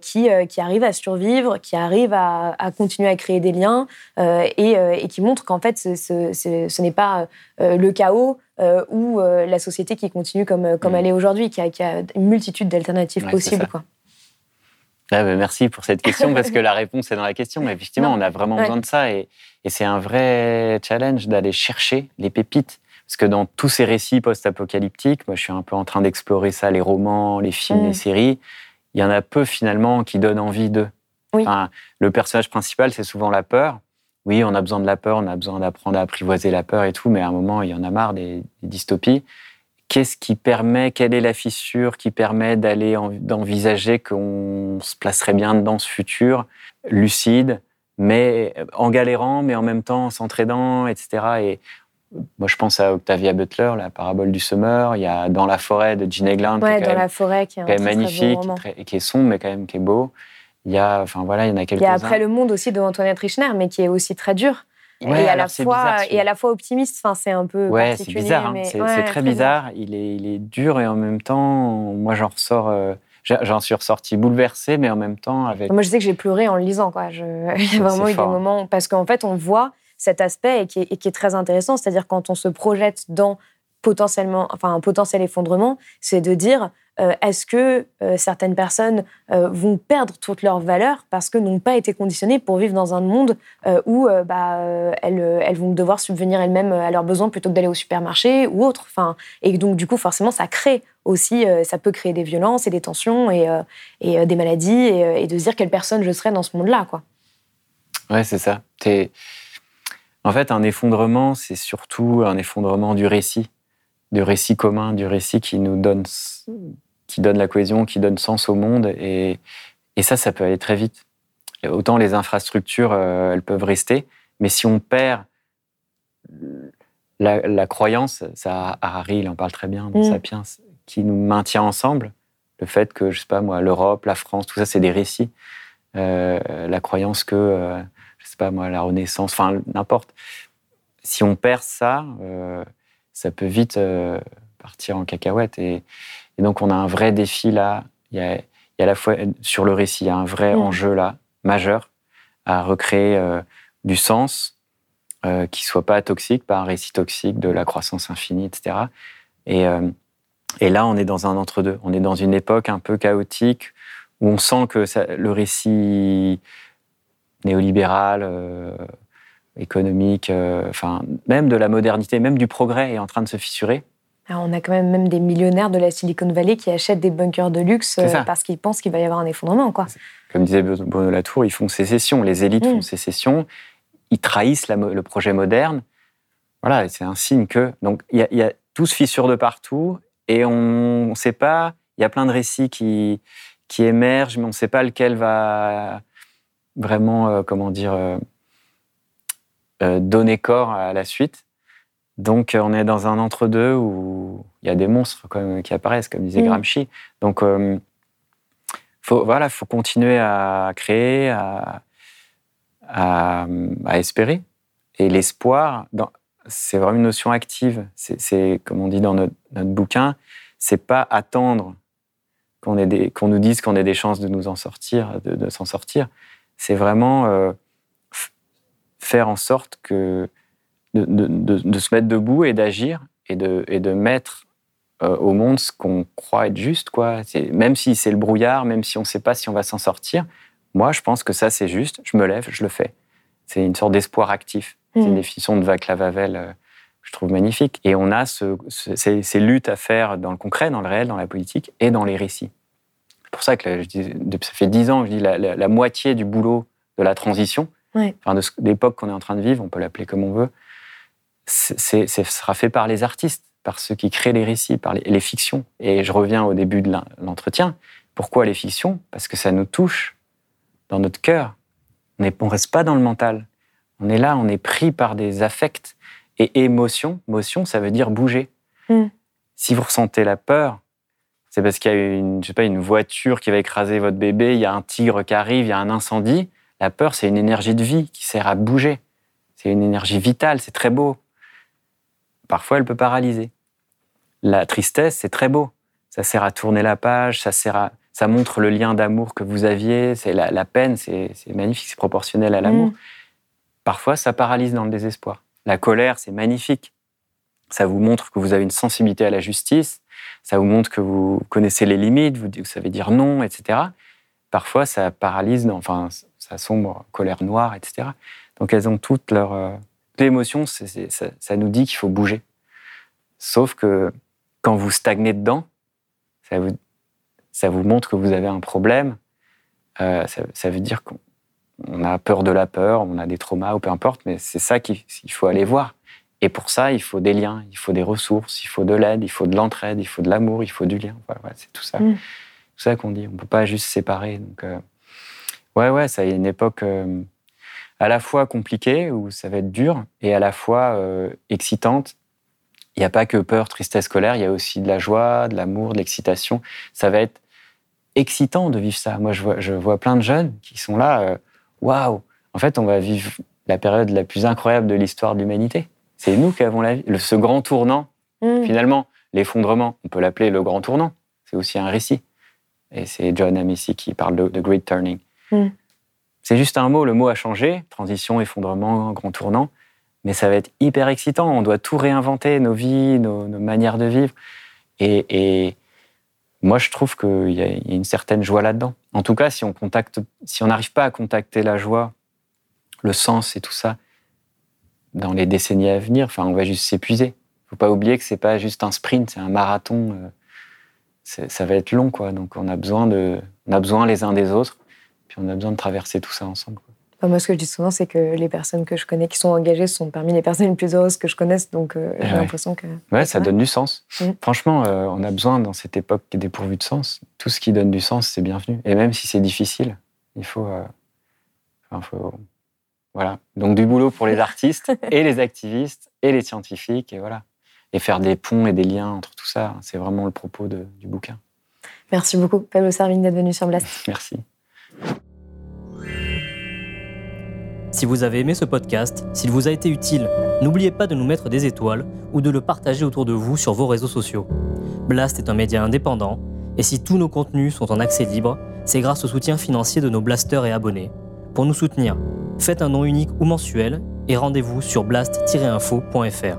Speaker 2: qui, qui arrivent à survivre, qui arrivent à, continuer à créer des liens et, qui montrent qu'en fait ce, n'est pas le chaos ou la société qui continue comme, comme mmh. elle est aujourd'hui, qui a, une multitude d'alternatives possibles. Quoi.
Speaker 3: Ah, merci pour cette question parce que la réponse est dans la question. Mais effectivement, on a vraiment besoin de ça et, c'est un vrai challenge d'aller chercher les pépites. Parce que dans tous ces récits post-apocalyptiques, moi je suis un peu en train d'explorer ça, les romans, les films, les mm. séries, il y en a peu finalement qui donnent envie d'eux. le personnage principal, c'est souvent la peur. Oui, on a besoin de la peur, on a besoin d'apprendre à apprivoiser la peur et tout, mais à un moment, il y en a marre des dystopies qu'est-ce qui permet, quelle est la fissure qui permet d'aller d'envisager qu'on se placerait bien dans ce futur, lucide, mais en galérant, mais en même temps en s'entraidant, etc. Et moi, je pense à Octavia Butler, la parabole du semeur. Il y a Dans la forêt de Gene Egland,
Speaker 2: qui est dans la forêt, qui est,
Speaker 3: magnifique, qui, qui est sombre, mais quand même qui est beau. Il y a, enfin voilà, il y en a quelques-uns.
Speaker 2: Il y a Après le monde aussi de Antoinette Richner, mais qui est aussi très dur et, à la fois, et à la fois optimiste. Enfin, c'est un peu.
Speaker 3: Ouais, c'est bizarre. Hein. C'est très, bizarre. Il est, il est dur et en même temps, moi, j'en ressors. Euh, j'en suis ressorti bouleversé, mais en même temps avec.
Speaker 2: Moi, je sais que j'ai pleuré en le lisant. Quoi. Je... Il y a vraiment eu des moments parce qu'en fait, on voit cet aspect et qui est, très intéressant, c'est-à-dire quand on se projette dans potentiellement, enfin un potentiel effondrement, c'est de dire euh, est-ce que euh, certaines personnes euh, vont perdre toutes leurs valeurs parce que n'ont pas été conditionnées pour vivre dans un monde où bah, elles, vont devoir subvenir elles-mêmes à leurs besoins plutôt que d'aller au supermarché ou autre. Enfin, et donc du coup, forcément, ça crée aussi, ça peut créer des violences et des tensions et, des maladies et, de se dire quelle personne je serais dans ce monde-là, quoi.
Speaker 3: Ouais, c'est ça. En fait, un effondrement, c'est surtout un effondrement du récit, du récit commun, du récit qui nous donne qui donne la cohésion, qui donne sens au monde. Et, et ça, ça peut aller très vite. autant les infrastructures, euh, elles peuvent rester, mais si on perd la, croyance, ça, Harry, il en parle très bien dans mm. Sapiens, qui nous maintient ensemble, le fait que, je sais pas moi, l'Europe, la France, tout ça, c'est des récits. Euh, la croyance que, euh, je sais pas moi, la Renaissance, enfin, n'importe. Si on perd ça, ça peut vite partir en cacahuète. Et, et donc, on a un vrai défi là. Il y a, à la fois sur le récit, il y a un vrai mm. enjeu là, majeur, à recréer euh, du sens euh, qui soit pas toxique, pas un récit toxique de la croissance infinie, etc. Et, euh, et là, on est dans un entre-deux. On est dans une époque un peu chaotique où on sent que le récit néolibéral, euh, économique, enfin, même de la modernité, même du progrès est en train de se fissurer
Speaker 2: on a quand même même des millionnaires de la Silicon Valley qui achètent des bunkers de luxe euh, parce qu'ils pensent qu'il va y avoir un effondrement. Quoi.
Speaker 3: Comme disait Bruno Latour, ils font sécession. Les élites font mm. sécession. Ils trahissent le projet moderne. Voilà, c'est un signe que. Donc, il y, a tout se fissure de partout et on ne sait pas. Il y a plein de récits qui, qui émergent, mais on ne sait pas lequel va vraiment, euh, comment dire, euh, donner corps à la suite. Donc, euh, on est dans un entre-deux où il y a des monstres qui apparaissent, comme disait mm. Gramsci. Donc, euh, faut, voilà, faut continuer à créer, à, espérer. Et l'espoir, c'est vraiment une notion active. C'est, comme on dit dans notre, notre bouquin, c'est pas attendre qu'on, nous dise qu'on ait des chances de nous en sortir, de, s'en sortir. C'est vraiment euh, faire en sorte que de, se mettre debout et d'agir et de, et de mettre euh, au monde ce qu'on croit être juste. Quoi. même si c'est le brouillard, même si on ne sait pas si on va s'en sortir, moi, je pense que ça, c'est juste. Je me lève, je le fais. C'est une sorte d'espoir actif. C'est une mmh. définition de Vaclav Havel euh, que je trouve magnifique. Et on a ce, ces, luttes à faire dans le concret, dans le réel, dans la politique et dans les récits. C'est pour ça que ça fait dix ans que je dis la, la, moitié du boulot de la transition, enfin de l'époque qu'on est en train de vivre, on peut l'appeler comme on veut, c'est, sera fait par les artistes, par ceux qui créent les récits, par les, fictions. Et je reviens au début de l'entretien. Pourquoi les fictions? Parce que ça nous touche dans notre cœur. On ne reste pas dans le mental. On est là, on est pris par des affects et émotions. Motion, ça veut dire bouger. Hmm. Si vous ressentez la peur, c'est parce qu'il y a une, je sais pas, une voiture qui va écraser votre bébé, il y a un tigre qui arrive, il y a un incendie. La peur, c'est une énergie de vie qui sert à bouger. C'est une énergie vitale, c'est très beau. Parfois, elle peut paralyser. La tristesse, c'est très beau. Ça sert à tourner la page, ça sert à, ça montre le lien d'amour que vous aviez. C'est la, peine, c'est magnifique, c'est proportionnel à l'amour. Mm. Parfois, ça paralyse dans le désespoir. La colère, c'est magnifique. Ça vous montre que vous avez une sensibilité à la justice. Ça vous montre que vous connaissez les limites, vous, savez dire non, etc. Parfois, ça paralyse, enfin, ça sombre, colère noire, etc. Donc, elles ont toutes leurs euh, l'émotion, ça, ça, nous dit qu'il faut bouger. Sauf que quand vous stagnez dedans, ça vous, ça vous montre que vous avez un problème. Euh, ça, veut dire qu'on a peur de la peur, on a des traumas ou peu importe, mais c'est ça qu'il faut aller voir. Et pour ça, il faut des liens, il faut des ressources, il faut de l'aide, il faut de l'entraide, il faut de l'amour, il faut du lien. Voilà, c'est tout ça. Mm. Tout ça qu'on dit. On ne peut pas juste séparer. Donc, euh, ouais, ouais, ça y est une époque. Euh, à la fois compliquée, où ça va être dur, et à la fois euh, excitante. Il n'y a pas que peur, tristesse, colère, il y a aussi de la joie, de l'amour, de l'excitation. Ça va être excitant de vivre ça. Moi, je vois, je vois plein de jeunes qui sont là, euh, waouh, en fait, on va vivre la période la plus incroyable de l'histoire de l'humanité. C'est nous qui avons la vie. ce grand tournant, mm. finalement, l'effondrement, on peut l'appeler le grand tournant. C'est aussi un récit. Et c'est John Amici qui parle de The Great Turning. Mm. C'est juste un mot, le mot a changé, transition, effondrement, grand tournant, mais ça va être hyper excitant. On doit tout réinventer, nos vies, nos, manières de vivre. Et, moi, je trouve qu'il y, a une certaine joie là-dedans. En tout cas, si on contacte, si on n'arrive pas à contacter la joie, le sens et tout ça dans les décennies à venir, enfin, on va juste s'épuiser. Il Faut pas oublier que c'est pas juste un sprint, c'est un marathon. Euh, ça va être long, quoi. Donc, on a besoin de, on a besoin les uns des autres on a besoin de traverser tout ça ensemble.
Speaker 2: moi, ce que je dis souvent, c'est que les personnes que je connais qui sont engagées sont parmi les personnes les plus heureuses que je connaisse. Donc, euh, j'ai l'impression que.
Speaker 3: Ouais, ça donne du sens. Mm. Franchement, euh, on a besoin, dans cette époque qui est dépourvue de sens, tout ce qui donne du sens, c'est bienvenu. Et même si c'est difficile, il faut. Euh, faut voilà. Donc, du boulot pour les artistes et les activistes et les scientifiques. Et voilà. Et faire des ponts et des liens entre tout ça. C'est vraiment le propos du bouquin.
Speaker 2: Merci beaucoup, Pablo Servigne, d'être venu sur Blast.
Speaker 3: Merci.
Speaker 5: Si vous avez aimé ce podcast, s'il vous a été utile, n'oubliez pas de nous mettre des étoiles ou de le partager autour de vous sur vos réseaux sociaux. Blast est un média indépendant, et si tous nos contenus sont en accès libre, c'est grâce au soutien financier de nos blasters et abonnés. Pour nous soutenir, faites un nom unique ou mensuel et rendez-vous sur blast-info.fr.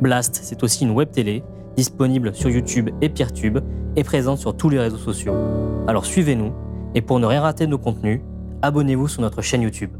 Speaker 5: Blast, c'est aussi une web télé disponible sur YouTube et Peertube et présente sur tous les réseaux sociaux. Alors suivez-nous et pour ne rien rater de nos contenus, abonnez-vous sur notre chaîne YouTube.